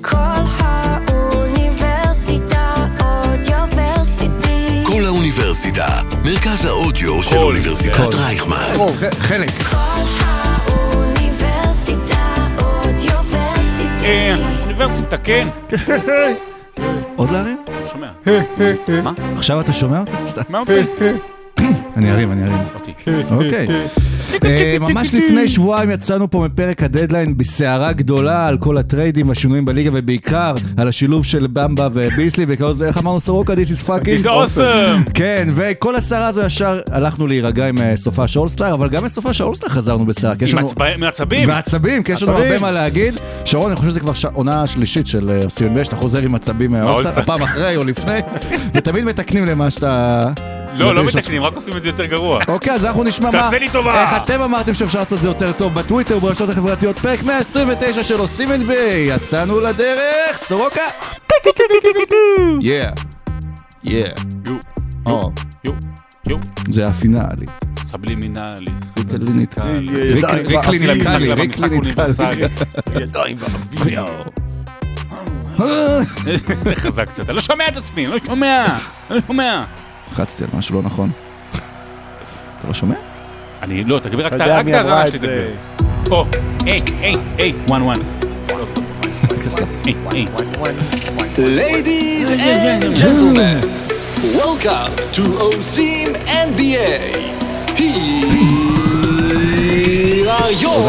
כל האוניברסיטה אודיוורסיטי. כל האוניברסיטה, מרכז האודיו של אוניברסיטת כל. רייכמן. חלק. כל האוניברסיטה אודיוורסיטי. אה, אוניברסיטה, כן. עוד להרים? שומע. עכשיו אתה שומע אותי? מה אותי? אני ארים, אני ארים. אותי. אוקיי. אה, ממש לפני שבועיים יצאנו פה מפרק הדדליין בסערה גדולה על כל הטריידים והשינויים בליגה ובעיקר על השילוב של במבה וביסלי וכאילו זה, איך אמרנו סורוקה, this is fucking This is awesome. כן, וכל הסערה הזו ישר הלכנו להירגע עם אה, סופה של אולסטאר, אבל גם בסופה של אולסטאר חזרנו בסערה. עם לנו- עצב- מעצבים. ועצבים, כי יש לנו עצבים. הרבה מה להגיד. שרון, אני חושב שזה כבר עונה שלישית של אה, סיון בש, שאתה חוזר עם עצבים מהאולסטאר, מהאולסטאר. הפעם אחרי או לפני, ותמיד מתקנים למה שאתה... לא, לא מתקנים, רק עושים את זה יותר גרוע. אוקיי, אז אנחנו נשמע מה... תעשה לי טובה. איך אתם אמרתם שאפשר לעשות את זה יותר טוב בטוויטר וברשתות החברתיות. פרק 129 של עושים NBA. יצאנו לדרך, סורוקה. יא. יא. יו, או, יו, יו. זה הפינאלי. סבלימינלי. ריקליניקלי, למשחק, למשחק. אוניברסלי. חזק קצת. אני לא שומע את עצמי, אני לא שומע. אני לא שומע. לחצתי על משהו לא נכון. אתה לא שומע? אני לא, תגביר רק את ההאזנה שלי. תגביר. או, היי, היי, היי, וואן וואן. Ladies and gentlemen, welcome to OSIM NBA. Here are your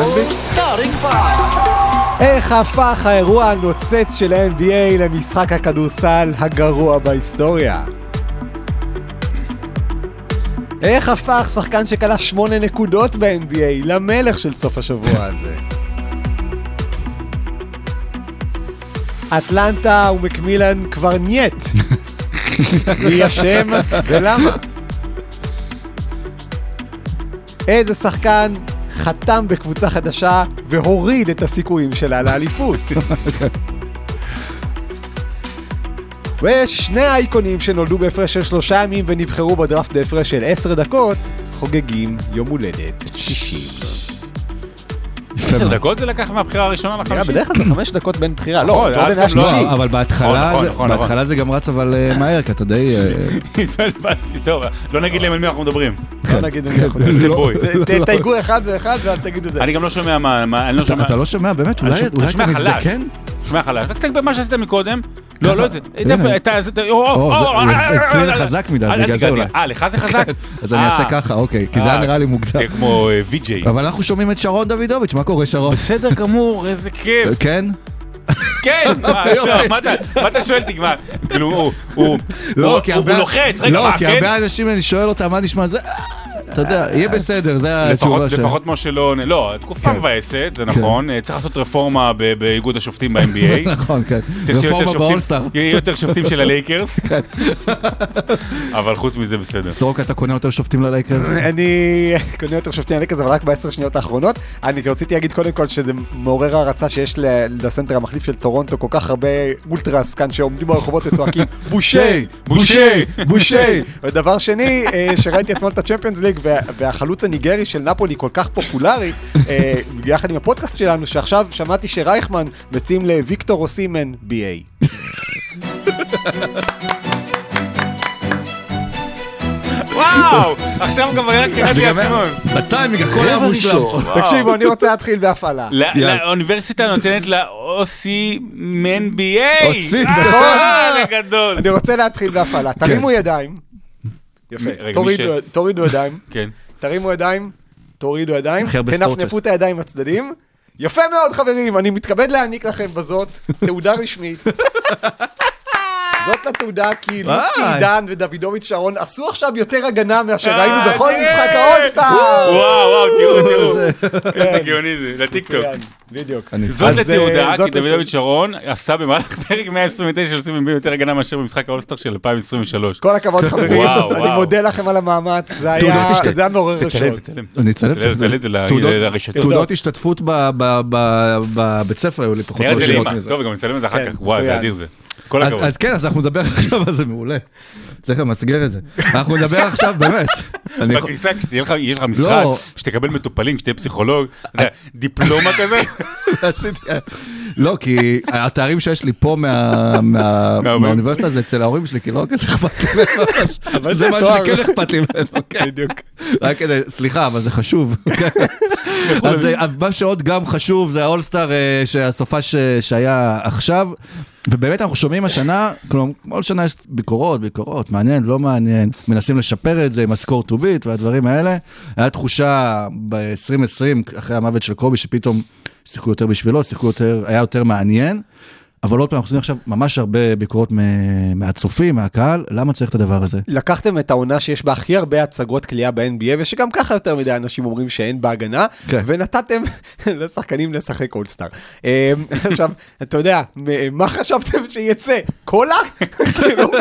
starting five. איך הפך האירוע הנוצץ של ה-NBA למשחק הכדורסל הגרוע בהיסטוריה? איך הפך שחקן שכלה שמונה נקודות ב-NBA למלך של סוף השבוע הזה? אטלנטה ומקמילן כבר נייט. מי אשם ולמה? איזה שחקן חתם בקבוצה חדשה והוריד את הסיכויים שלה לאליפות. ויש שני האייקונים שנולדו בהפרש של שלושה ימים ונבחרו בדראפט בהפרש של עשר דקות, חוגגים יום הולדת 60. יפה עשר. דקות זה לקח מהבחירה הראשונה נראה, לחמישית? בדרך כלל זה חמש דקות בין בחירה, לא, נכון, ג'ורדן אז היה לא, שלישי. לא, אבל בהתחלה נכון, זה- נכון, נכון. בהתחלה זה גם רץ אבל אה, מהר, כי אתה די... אה, התבלבלתי, טוב, לא נגיד להם על מי אנחנו מדברים. לא נגיד למי אנחנו זה מדברים. בוי. ת- ת- תייגו אחד ואחד ואל תגידו זה. אני גם לא שומע מה, לא אתה שומע, אתה לא שומע, באמת? אולי אולי אני שומע אתה חלש. מזדקן? שומע חלש, רק תגיד מה שעשית מקודם. לא, לא את זה. זה- זה- אה, זה- אה, אצלי זה אה, חזק מדי, אל בגלל זה אולי. אה, לך זה חזק? אז אני אעשה אה, ככה, אוקיי, כי זה היה אה, נראה לי מוגזם. כן, כמו אה, וי.ג'יי. אבל אנחנו שומעים את שרון דוידוביץ', מה קורה שרון? בסדר גמור, איזה כיף. כן? כן, מה, לא, אתה- מה אתה שואל אותי? מה, כאילו, הוא- כי הרבה- לוחץ, רגע, לא, מה, כי כן? הרבה אנשים, אני שואל אותם, מה נשמע זה? אה, אתה יודע, יהיה בסדר, זה התשובה של... לפחות משה לא, לא, תקופה כן. מבאסת, זה נכון, אה, צריך לעשות רפורמה ב- באיגוד השופטים ב-NBA. נכון, כן. רפורמה שופטים- באולסטאר. יהיה יותר שופטים של הלייקרס. אבל חוץ מזה בסדר. סורוקה, אתה קונה יותר שופטים ללייקרס? אני קונה יותר שופטים ללייקרס, אבל רק בעשר שניות האחרונות. אני רציתי להגיד קודם כל שזה מעורר הערצה שיש ל- לסנטר המחליף של טורונטו כל כך הרבה אולטרס כאן שעומדים ברחובות וצועקים בושה, בושה, בושה. ודבר שני, אה, שראיתי אתמול את הצ'מפיונס ליג והחלוץ הניגרי של נפולי כל כך פופולרי, אה, יחד עם הפודקאסט שלנו, שעכשיו שמעתי שרייכמן מציעים לוויקטור אוסימן BA. וואו! עכשיו גם רק קראתי האסימון. בטיימינג, הכל היה מושלם. ראשון. תקשיבו, אני רוצה להתחיל בהפעלה. האוניברסיטה נותנת לאוסי מן BA. אוסי, אה, נכון. אני רוצה להתחיל בהפעלה. תרימו ידיים. יפה. תורידו- ידיים. כן. תרימו ידיים. תורידו ידיים. תנפנפו את הידיים בצדדים. יפה מאוד חברים, אני מתכבד להעניק לכם בזאת תעודה רשמית. זאת התעודה כי לוצקי. עידן ודוידוביץ' שרון עשו עכשיו יותר הגנה מאשר אה, ראינו בכל תראה. משחק האולסטאר. וואו, וואו, תראו, תראו. כן. איזה גאוני זה, לטיקטוק. בדיוק. זאת אז, לתעודה, אה, כי זאת דוידוביץ' שרון עשה במהלך פרק 129 של סימן בי יותר הגנה מאשר במשחק האולסטאר של 2023. כל הכבוד חברים, אני. מודה לכם על המאמץ, זה היה מעורר תצלם, רשעות. תצלם. אני אצלם את זה תעודות- לרשתות. תעודות השתתפות ב- ב- ב- בבית ספר היו לי פחות מרשימות. מזה. טוב, גם נצלם את זה אחר כן, כך. וואי, זה. אדיר זה. כל אז- הכבוד. אז כן, אז אנחנו נדבר עכשיו על זה מעולה. צריך למסגר את זה. אנחנו נדבר עכשיו, באמת. בכניסה, כשיהיה לך משחק, לא. כשתקבל מטופלים, כשתהיה פסיכולוג, דיפלומה כזה. לא, כי התארים שיש לי פה. מהאוניברסיטה זה אצל ההורים שלי, כי לא כזה אכפת לי. אבל זה מה. שכן אכפת לי ממנו, כן. בדיוק. רק כדי, סליחה, אבל זה חשוב. אז אה, מה שעוד גם חשוב זה האולסטאר אה, שהסופה שהיה עכשיו. ובאמת אנחנו שומעים השנה, כלומר, כל שנה יש ביקורות, ביקורות, מעניין, לא מעניין, מנסים לשפר את זה עם הסקור טו ביט והדברים האלה. היה תחושה ב-2020, אחרי המוות של קובי, שפתאום שיחקו יותר בשבילו, שיחקו יותר, היה יותר מעניין. אבל עוד פעם, אנחנו עושים עכשיו ממש הרבה ביקורות מ- מהצופים, מהקהל, למה צריך את הדבר הזה? לקחתם את העונה שיש בה הכי הרבה הצגות קליעה ב-NBA, ושגם ככה יותר מדי אנשים אומרים שאין בה הגנה, כן. ונתתם לשחקנים לשחק אולסטאר. אה, עכשיו, אתה יודע, מה חשבתם שיצא? קולה? כאילו,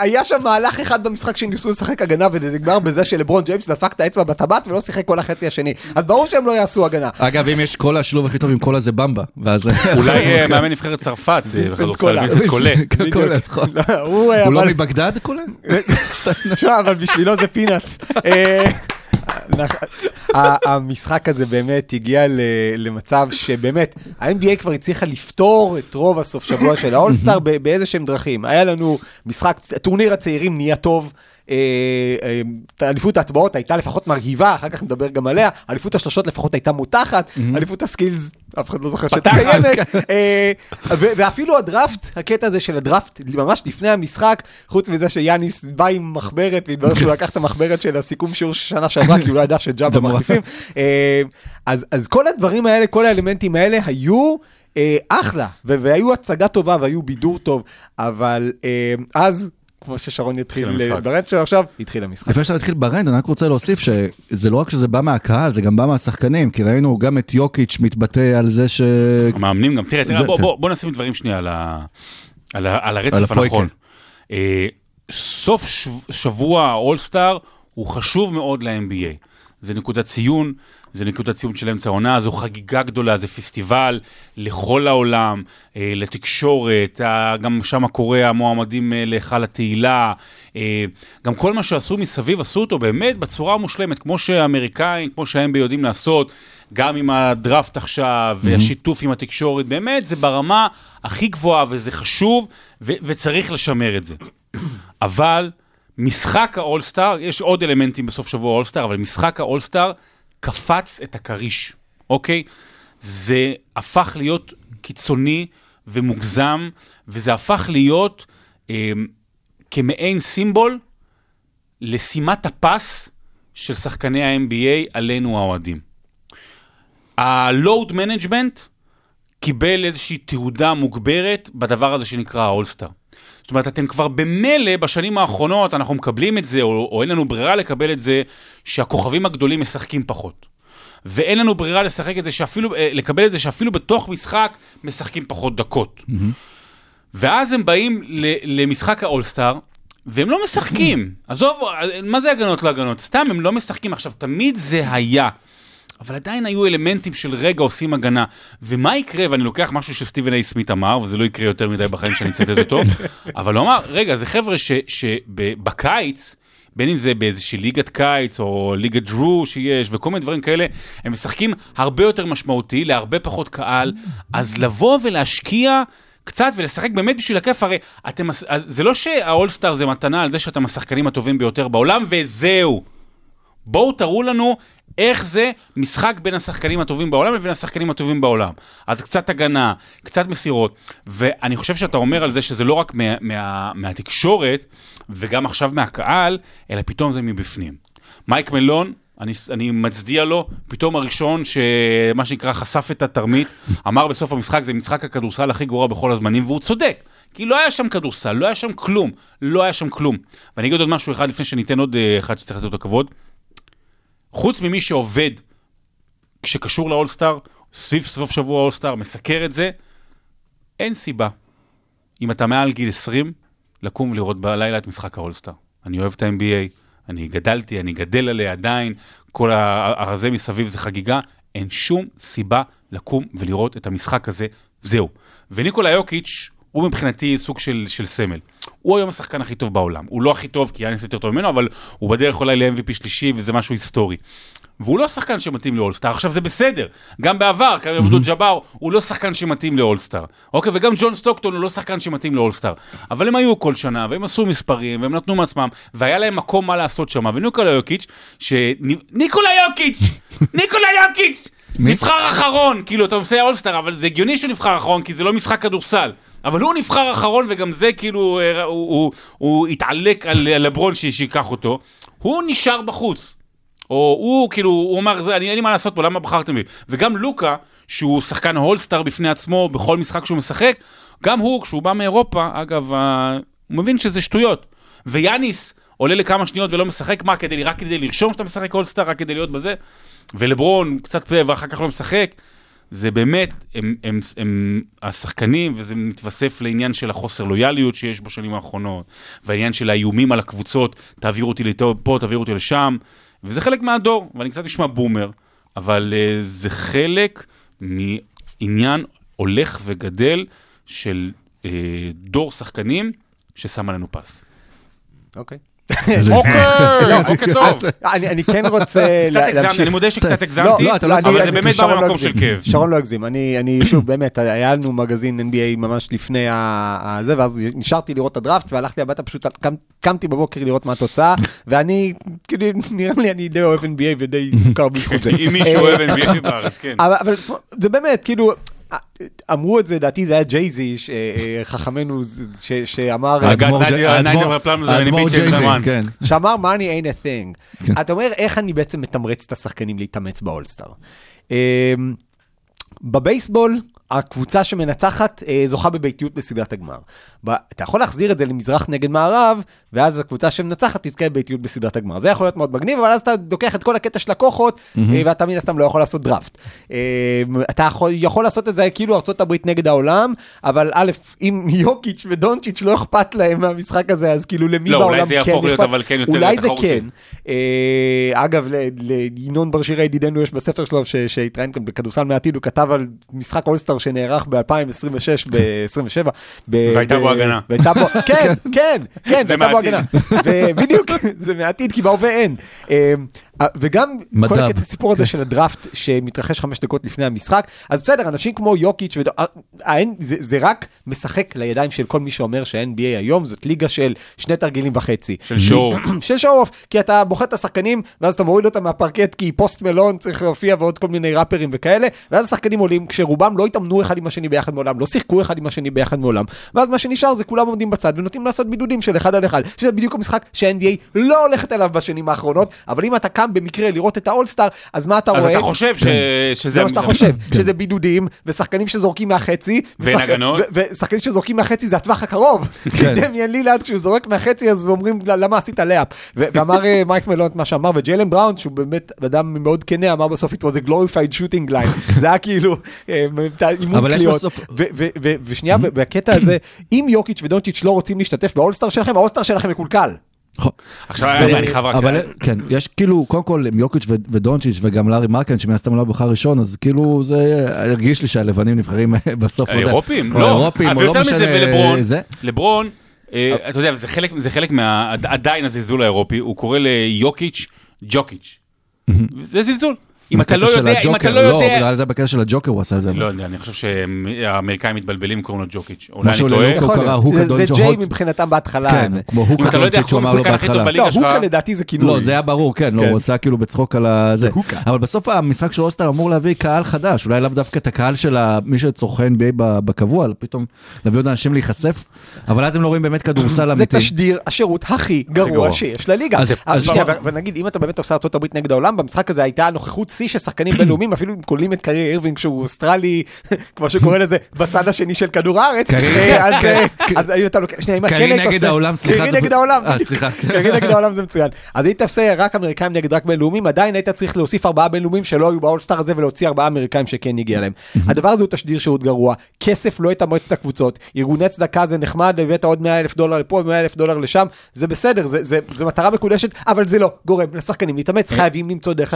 היה שם מהלך אחד במשחק שניסו לשחק הגנה, וזה נגמר בזה שלברון ג'יימס דפק את האצבע בטבעת ולא שיחק כל החצי השני. אז ברור שהם לא יעשו הגנה. אגב, אם יש קולה, השילוב הכי טוב עם קולה זה במבה, ואז... אולי אה, מאמן נבחרת צרפת, אה, וינסנט קולה. נכון. הוא לא מבגדד קולה? תשמע, אבל בשבילו זה peanuts. אה, המשחק הזה באמת הגיע למצב שבאמת, ה-NBA כבר הצליחה לפתור את רוב הסוף שבוע של האולסטאר באיזה שהם דרכים. היה לנו משחק, טורניר הצעירים נהיה טוב. אה, אה, אליפות ההטבעות הייתה לפחות מרהיבה, אחר כך נדבר גם עליה, אליפות השלושות לפחות הייתה מותחת, אליפות הסקילס, אף אחד לא זוכר שהייתה קיימת, אה, ואפילו הדראפט, הקטע הזה של הדראפט, ממש לפני המשחק, חוץ מזה שיאניס בא עם מחברת, והתברר שהוא לקח את המחברת של הסיכום שיעור של שנה שעברה, כי הוא לא ידע שג'אבה ג'אבה. מחליפים. אז כל הדברים האלה, כל האלמנטים האלה היו... אה, אחלה, והיו הצגה טובה והיו בידור טוב, אבל אה, אז, כמו ששרון יתחיל התחיל המשחק. ב-rant שלו עכשיו, התחיל המשחק. לפני שאתה מתחיל ב-rant, אני רק רוצה להוסיף שזה לא רק שזה בא מהקהל, זה גם בא מהשחקנים, כי ראינו גם את יוקיץ' מתבטא על זה ש... המאמנים גם, תראה, תראה, זה- בוא- בוא בוא נשים דברים שנייה על ה- על ה- על על הרצף. הנכון. אה, סוף שבוע האולסטאר הוא חשוב מאוד ל-NBA. זה נקודת ציון, זה נקודת ציון של אמצע העונה, זו חגיגה גדולה, זה פסטיבל לכל העולם, אה, לתקשורת, אה, גם שם קורה המועמדים אה, להיכל התהילה, אה, גם כל מה שעשו מסביב, עשו אותו באמת בצורה המושלמת, כמו שהאמריקאים, כמו שהם יודעים לעשות, גם עם הדראפט עכשיו, והשיתוף עם התקשורת, באמת, זה ברמה הכי גבוהה וזה חשוב, ו- וצריך לשמר את זה. אבל משחק האולסטאר, יש עוד אלמנטים בסוף שבוע האולסטאר, אבל משחק האולסטאר קפץ את הכריש, אוקיי? זה הפך להיות קיצוני ומוגזם, וזה הפך להיות אה, כמעין סימבול לשימת הפס של שחקני ה-NBA עלינו האוהדים. ה-load management קיבל איזושהי תעודה מוגברת בדבר הזה שנקרא האולסטאר. זאת אומרת, אתם כבר במילא בשנים האחרונות, אנחנו מקבלים את זה, או, או אין לנו ברירה לקבל את זה, שהכוכבים הגדולים משחקים פחות. ואין לנו ברירה לשחק את זה שאפילו, אה, לקבל את זה שאפילו בתוך משחק משחקים פחות דקות. ואז הם באים ל- למשחק האולסטאר, והם לא משחקים. עזוב, מה זה הגנות לא הגנות? סתם, הם לא משחקים. עכשיו, תמיד זה היה. אבל עדיין היו אלמנטים של רגע עושים הגנה. ומה יקרה, ואני לוקח משהו שסטיבן איי סמית אמר, וזה לא יקרה יותר מדי בחיים שאני אצטט אותו, אבל הוא אמר, רגע, זה חבר'ה שבקיץ, בין אם זה באיזושהי ליגת קיץ, או ליגת דרו שיש, וכל מיני דברים כאלה, הם משחקים הרבה יותר משמעותי, להרבה פחות קהל, אז לבוא ולהשקיע... קצת ולשחק באמת בשביל הכיף, הרי אתם, זה לא שהאולסטאר זה מתנה על זה שאתם השחקנים הטובים ביותר בעולם, וזהו. בואו תראו לנו איך זה משחק בין השחקנים הטובים בעולם לבין השחקנים הטובים בעולם. אז קצת הגנה, קצת מסירות, ואני חושב שאתה אומר על זה שזה לא רק מה, מה, מהתקשורת, וגם עכשיו מהקהל, אלא פתאום זה מבפנים. מייק מלון, אני, אני מצדיע לו, פתאום הראשון שמה שנקרא חשף את התרמית, אמר בסוף המשחק, זה משחק הכדורסל הכי גרוע בכל הזמנים, והוא צודק. כי לא היה שם כדורסל, לא היה שם כלום, לא היה שם כלום. ואני אגיד עוד משהו אחד לפני שניתן עוד אה, אחד שצריך לתת לו כבוד. חוץ ממי שעובד כשקשור לאולסטאר, סביב סוף שבוע האולסטאר, מסקר את זה, אין סיבה, אם אתה מעל גיל 20, לקום ולראות בלילה את משחק האולסטאר. אני אוהב את ה-NBA, אני גדלתי, אני גדל עליה עדיין, כל הזה מסביב זה חגיגה, אין שום סיבה לקום ולראות את המשחק הזה, זהו. וניקולה יוקיץ' הוא מבחינתי סוג של, של סמל. הוא היום השחקן הכי טוב בעולם. הוא לא הכי טוב כי יאניס יותר טוב ממנו, אבל הוא בדרך אולי ל-MVP שלישי וזה משהו היסטורי. והוא לא שחקן שמתאים לאולסטאר, עכשיו זה בסדר, גם בעבר, כאן עבדול ג'אבר, הוא לא שחקן שמתאים לאולסטאר, אוקיי, וגם ג'ון סטוקטון הוא לא שחקן שמתאים לאולסטאר, אבל הם היו כל שנה, והם עשו מספרים, והם נתנו מעצמם, והיה להם מקום מה לעשות שם, וניקולה יוקיץ', ש... ניקולה יוקיץ'! ניקולה יוקיץ'! נבחר אחרון, כאילו, אתה עושה אולסטאר, אבל זה הגיוני שהוא נבחר אחרון, כי זה לא משחק כדורסל. אבל הוא נבחר אחרון, וגם זה כאילו, אה, הוא, הוא, הוא התעלק על לברון שייקח אותו. הוא נשאר בחוץ. או הוא כאילו, הוא אמר, "זה, אני אין לי מה לעשות פה, למה בחרתם בי? וגם לוקה, שהוא שחקן הולסטאר בפני עצמו בכל משחק שהוא משחק, גם הוא, כשהוא בא מאירופה, אגב, הוא מבין שזה שטויות. ויאניס עולה לכמה שניות ולא משחק, מה, כדי, רק כדי לרשום שאתה משחק הולסטאר, רק כדי להיות בזה? ולברון קצת פה ואחר כך לא משחק. זה באמת, הם, הם, הם השחקנים, וזה מתווסף לעניין של החוסר לויאליות שיש בשנים האחרונות, והעניין של האיומים על הקבוצות, תעבירו אותי לפה, תעבירו אותי לשם, וזה חלק מהדור, ואני קצת נשמע בומר, אבל uh, זה חלק מעניין הולך וגדל של uh, דור שחקנים ששם עלינו פס. אוקיי. אוקיי, אוקיי, טוב. אני אני כן רוצה להמשיך. אני מודה שקצת לא, הגזמתי, לא, לא אבל זה באמת בא לא ממקום הגזים. של כאב. שרון לא הגזים, אני, אני שוב, באמת, היה לנו מגזין NBA ממש לפני הזה, ואז נשארתי לראות את הדראפט, והלכתי הביתה, פשוט קמתי בבוקר לראות מה התוצאה, ואני, כאילו, נראה לי אני די אוהב NBA ודי מוכר בזכות זה. אם מישהו אה, אוהב NBA בארץ, כן. אבל, אבל זה באמת, כאילו, אמרו את זה, לדעתי זה היה ג'ייזי, ש- אה, חכמנו, שאמר, האדמו"ר ג'ייזי. כן. שאמר money ain't a thing. אתה אומר, איך אני בעצם מתמרץ את השחקנים להתאמץ באולסטאר? אמ, בבייסבול, הקבוצה שמנצחת אה, זוכה בביתיות בסדרת הגמר. ב- אתה יכול להחזיר את זה למזרח נגד מערב, ואז הקבוצה שמנצחת תזכה בביתיות בסדרת הגמר. זה יכול להיות מאוד מגניב, אבל אז אתה לוקח את כל הקטע של הכוחות, אה, ואתה מן הסתם לא יכול לעשות דראפט. אה, אתה יכול, יכול לעשות את זה כאילו ארה"ב נגד העולם, אבל א', אם יוקיץ' ודונצ'יץ' לא אכפת להם מהמשחק הזה, אז כאילו למי לא, אולי בעולם זה כן יהפוך להיות אכפת? אבל כן יותר אולי זה. כן. אה, אגב, ל- לינון בר שירה ידידנו יש בספר שלו ש- שהתראיין כאן בכדורסל מהעתיד, הוא כתב על משחק אולסטאר שנערך ב-2026, ב-27. והייתה בו הגנה. והייתה בו, כן, כן, כן, זה והייתה בו. הגנה. ובדיוק, זה מהעתיד, כי בהווה אין. אה, וגם כל מדב. הקטע הסיפור הזה של הדראפט שמתרחש חמש דקות לפני המשחק, אז בסדר, אנשים כמו יוקיץ' ודו- אה, האין- זה זה רק משחק לידיים של כל מי שאומר שה-NBA היום זאת ליגה של שני תרגילים וחצי. של show. של show off, כי אתה בוחר את השחקנים, ואז אתה מוריד אותם מהפרקט, כי פוסט מלון צריך להופיע ועוד כל מיני ראפרים וכאלה, ואז השחקנים עולים, כשרובם לא התאמנו אחד עם השני ביחד מעולם, לא שיחקו אחד עם השני ביחד מעולם, ואז מה שנשאר זה כולם עומדים בצד ונותנים לעשות בידודים של אחד על אחד, שזה בדיוק המשחק שה-NBA לא הולכת אליו בשנים האחרונות, אבל אם אתה קם במקרה לראות את האולסטאר, אז מה אתה אז רואה? אתה חושב ש- שזה... זה מה שאתה חושב, שזה בידודים, ושחקנים שזורקים מהחצי, ואין ושחק- הגנות. ושחקנים שזורקים מהחצי זה הטווח הקרוב. כן. דמיאן לילארד כשהוא זורק מהחצי אז אומרים "ל- למה עשית לאפ. ואמר אה, מייק מלון את מה שאמר, וג'יילן בראון שהוא באמת אדם מאוד כנה אמר בסוף it was a glorified shooting line. זה היה כאילו אה, אימון יש קליעות. ושנייה בקטע הזה, אם יוקיץ' ודונצ'יץ' לא רוצים להשתתף באולסטאר שלכם, האולסטאר שלכם מקולקל. נכון. עכשיו, אבל- אני חייב רק... אבל כן, יש כאילו, קודם כל, עם יוקיץ' ודונצ'יץ' וגם לארי מרקן, שמן הסתם לא בחר ראשון, אז כאילו זה הרגיש לי שהלבנים נבחרים בסוף. לא יודע. האירופים? לא, האירופים, או לא משנה. ולברון. לברון, אה, אתה יודע, זה חלק- זה חלק מה... עדיין הזלזול האירופי, הוא קורא ליוקיץ' ג'וקיץ'. זה זלזול. אם אתה לא בקטע של יודע, אם אתה לא יודע... לא, זה בקטע של הג'וקר הוא עשה את זה. לא יודע, אני חושב שהאמריקאים מתבלבלים קוראים לו ג'וקיץ'. אולי אני טועה. זה- זה ג'יי. מבחינתם בהתחלה. כן, כמו הוקה אם אתה לא יודע איך דונצ'יץ', הוא קוראים אמר לו לשחקן הכי טוב בהתחלה. בליגה לא, שלך... הוקה לדעתי זה כינוי. לא, זה היה ברור, כן, לא, כן. הוא עשה כאילו בצחוק על הזה. הוקה. אבל בסוף המשחק של אוסטר אמור להביא קהל חדש, אולי לאו דווקא את הקהל של מי שצורכי NBA בקבוע, פתאום להביא עוד אנשים להיחשף, אבל אז הם לא רואים באמת כדורסל זה אמיתי. תשדיר השירות הכי גרוע. גרוע שיש לליגה. אז- אז אז שנייה, בוא- ו- ונגיד, אם אתה באמת עושה ארה"ב נגד העולם, במשחק הזה הייתה נוכחות שיא של שחקנים בינלאומיים, אפילו אם כוללים את קרי אירווינג, שהוא אוסטרלי, כמו שקורא לזה, בצד השני של כדור הארץ. קרי- אה, אז, אה, אתה לוקח, שנייה, אם קרי כן היית נגד עושה... העולם, סליחה, קרי נגד העולם. אה. קרי נגד העולם זה מצוין. אז היית עושה רק אמריקאים נגד רק בינלאומיים, עדיין היית צריך להוסיף ארבעה בינלאומיים שלא היו באולסטאר הזה ולהוציא ארבעה אמריקאים שכן הגיע להם. הדבר הזה הוא תשדיר שירות גרוע, כסף לא יתמרץ את הקבוצות, ארגוני צדקה זה נחמד, הבאת עוד 100 אלף דולר לפה, 100 אלף דולר לשם, זה בסדר, זה- מטרה מקודשת, אבל זה לא גורם לשחקנים להתאמץ, חייבים למצוא דרך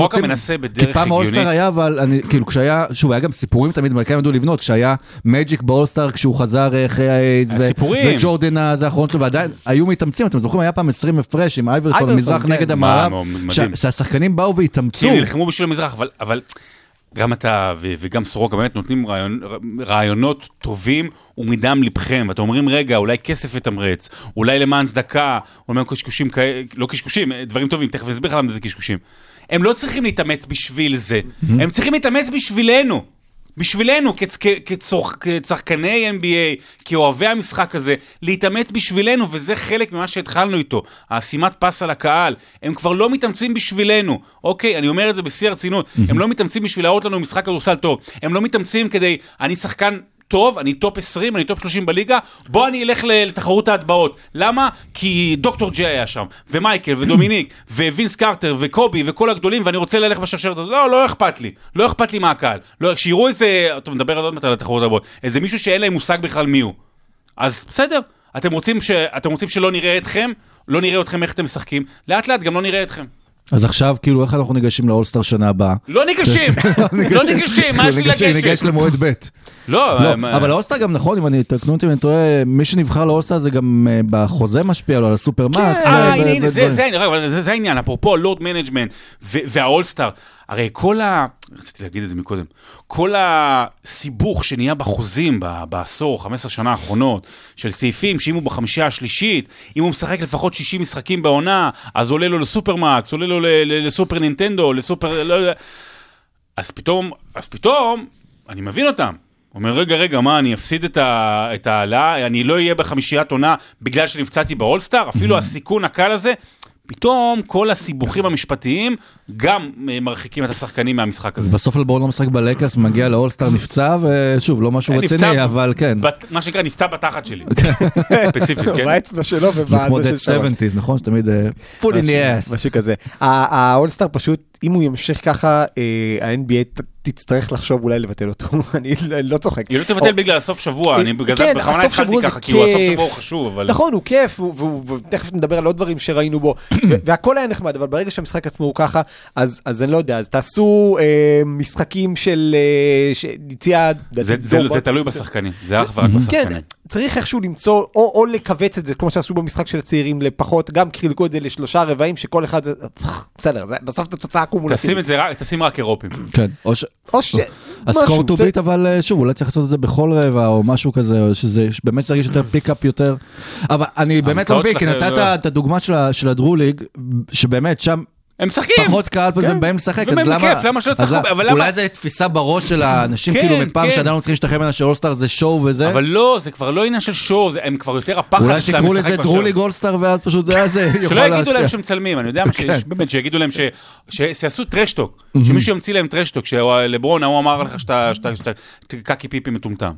סורוקה רוצים- מנסה בדרך כי פעם הגיונית. היה, אבל אני, כאילו, כשהיה, שוב, היה גם סיפורים תמיד, אמריקאים ידעו לבנות, כשהיה מג'יק באולסטאר, כשהוא חזר אה, אחרי האיידס. וג'ורדן הזה האחרון שלו, ועדיין היו מתאמצים, אתם זוכרים, היה פעם 20 הפרש עם אייברסון, מזרח כן. נגד המערב, שהשחקנים באו והתאמצו. הם נלחמו בשביל המזרח, אבל, אבל גם אתה ו- וגם סורוקה באמת נותנים רעיון, רעיונות טובים ומדם ליבכם, ואתם אומרים, רגע, אולי כסף יתמרץ, אולי למען צדקה, אולי קשקושים כאלה, לא קשקושים, דברים טובים, תכף אני אסביר לך למה זה קשקושים. הם לא צריכים להתאמץ בשביל זה, הם צריכים להתאמץ בשבילנו. בשבילנו, כצ- כ- כצורך- כצרכני NBA, כאוהבי המשחק הזה, להתאמץ בשבילנו, וזה חלק ממה שהתחלנו איתו, השימת פס על הקהל. הם כבר לא מתאמצים בשבילנו, אוקיי? אני אומר את זה בשיא הרצינות. הם לא מתאמצים בשביל להראות לנו משחק כדורסל טוב. הם לא מתאמצים כדי, אני שחקן... טוב, אני top 20, אני top 30 בליגה, בוא אני אלך לתחרות ההטבעות. למה? כי דוקטור ג'יי היה שם, ומייקל, ודומיניק, ווינס קרטר, וקובי, וכל הגדולים, ואני רוצה ללכת בשרשרת הזאת. לא, לא אכפת לי. לא אכפת לי מהקהל. לא, שיראו איזה, טוב, נדבר עוד מעט על התחרות ההטבעות. איזה מישהו שאין להם מושג בכלל מי הוא. אז בסדר, אתם רוצים, ש... אתם רוצים שלא נראה אתכם, לא נראה אתכם איך אתם משחקים, לאט לאט גם לא נראה אתכם. אז עכשיו, כאילו, איך אנחנו ניגשים לאולסטאר שנה הבאה? לא ניגשים, לא ניגשים, מה יש לי ניגשים, ניגש לגשת? למועד ב'. לא, לא, מה- אבל האולסטאר גם נכון, אם אני, תקנו אותי אם אני טועה, מי שנבחר לאולסטאר זה גם אה, בחוזה משפיע לו על ה supermax. אה, ו- הנה, הנה, זה- העניין, אפרופו ה load management והאולסטאר, הרי כל ה... רציתי להגיד את זה מקודם, כל הסיבוך שנהיה בחוזים ב- בעשור, 15 שנה האחרונות, של סעיפים שאם הוא בחמישייה השלישית, אם הוא משחק לפחות 60 משחקים בעונה, אז עולה לו ל supermax, עולה לו לסופר נינטנדו, לסופר... לא יודע. אז פתאום, אז פתאום, אני מבין אותם. אומר, רגע, רגע, מה, אני אפסיד את ה- את העלאה, אני לא אהיה בחמישיית עונה בגלל שנפצעתי באולסטאר? אפילו הסיכון הקל הזה? פתאום כל הסיבוכים המשפטיים גם אה, מרחיקים את השחקנים מהמשחק הזה. בסוף אלבורן לא משחק בלקרס, מגיע לאולסטאר נפצע, ושוב, לא משהו נפצע רציני, אבל כן. מה שנקרא, נפצע בתחת שלי. ספציפית, כן? באצבע שלו זה כמו ובזה Dead של שרון. 70's, נכון? שתמיד אה, full in the ass. משהו כזה. האולסטאר פשוט, אם הוא ימשיך ככה, אה, ה-NBA תצטרך לחשוב אולי לבטל אותו, אני לא- אני לא צוחק. היא לא תבטל בגלל הסוף שבוע, אני בגלל זה כן, בכוונה התחלתי ככה, כאילו הסוף. שבוע הוא חשוב, אבל... נכון, הוא כיף, ותכף נדבר על עוד דברים שראינו בו, והכל היה נחמד, אבל ברגע שהמשחק עצמו הוא ככה, אז אני לא יודע, אז תעשו אה, משחקים של... אה. זה- זה זה תלוי בשחקנים, זה אך ורק כן, בשחקנים. צריך איכשהו למצוא, או, או לכווץ את זה, כמו שעשו במשחק של הצעירים, לפחות, גם חילקו את זה לשלושה רבעים, שכל אחד זה... בסדר, זה בסוף את התוצאה תשים הקומולטיבית. את זה, רק- תשים רק אירופים. כן, או ש... או ש... אז משהו, score to beat, אבל אה, שוב, אולי צריך לעשות את זה בכל רבע או משהו כזה, או שזה באמת להרגיש יותר pickup יותר. אבל אני באמת לא מבין, כי נתת לא. את הדוגמה של ה Drew League, שבאמת שם הם משחקים! פחות קהל פשוט כן. באים לשחק, אז למה... בכיף, למה שלא? למה- אבל למה- אולי זה תפיסה בראש של האנשים, כן, כאילו מפעם כן. שעדיין לא צריכים להשתחרר ממנה שאולסטאר זה show וזה. אבל לא, זה כבר לא עניין של שואו, זה- הם כבר יותר הפחד אולי שלהם שיקראו לשחק לזה מאשר- דרוליג אולסטאר ואז פשוט זה היה זה שלא יגידו להם להשפיע. שמצלמים, אני יודע מה כן. שיש, באמת, שיגידו להם ש... ש- שיעשו טרשטוק, שמישהו ימציא להם טרשטוק, שלברון ההוא אמר לך שאתה קקי פיפי מטומטם,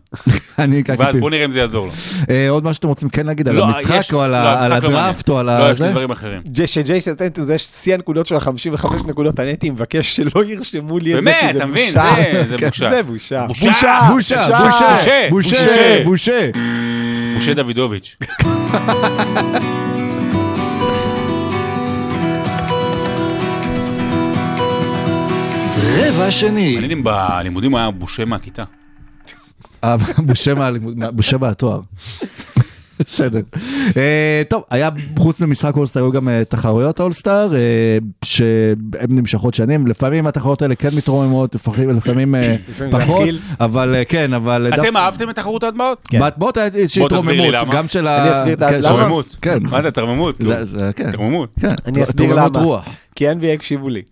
אני קקי ואז פיפ. בוא נראה אם זה יעזור לו. אה, עוד משהו שאתם רוצים כן להגיד על לא, המשחק יש- או על לא, ה- לא הדראפט או על מעניין. לא, יש? דברים אחרים. ג'י- שג'ייסון טנטו זה שיא הנקודות שלו 55 נקודות הנטי מבקש שלא ירשמו לי את זה באמת, כי זה אתה מבין? בושה. זה- זה כן, בושה. זה בושה. בושה, בושה, בושה, בושה, בושה, בושה. משה דוידוביץ'. רבע שני. מעניין אם בלימודים היה בושה מהכיתה. אה, בושה מהתואר. בסדר. אה, טוב, היה חוץ ממשחק אולסטאר, היו גם אה, תחרויות אולסטאר, אה, שהן נמשכות שנים, לפעמים התחרויות האלה כן מתרוממות, לפעמים- לפעמים לפעמים זה פחות. אבל כן, אבל... אתם אהבתם את תחרות ההטבעות? כן. בהטבעות היה איזושהי התרוממות. גם של אני ה... אסביר את כן, למה? של- תרוממות. כן. מה זה זה- כן. תרוממות. כן. אני אסביר תרוממות למה. רוח. כי NBA הקשיבו לי.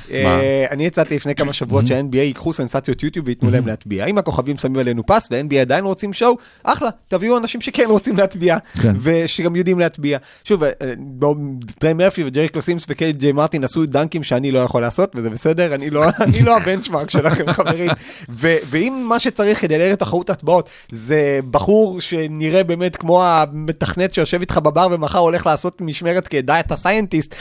אה, אני הצעתי לפני כמה שבועות שה-NBA ייקחו סנסציות יוטיוב וייתנו להם להטביע. אם הכוכבים שמים עלינו פס וה-NBA עדיין רוצים שואו, אחלה, תביאו אנשים שכן רוצים להטביע, כן. ושגם יודעים להטביע. שוב, אה, בואו, טריי מרפי וג'ריקו סימס וקיי ג'יי מרטין עשו דנקים שאני לא יכול לעשות, וזה בסדר, אני לא- לא הבנצ'מארק שלכם חברים. ואם מה שצריך כדי לראות תחרות הטבעות זה בחור שנראה באמת כמו המתכנת שיושב איתך בבר ומחר הולך לעשות משמרת כדאטה סיינטיסט,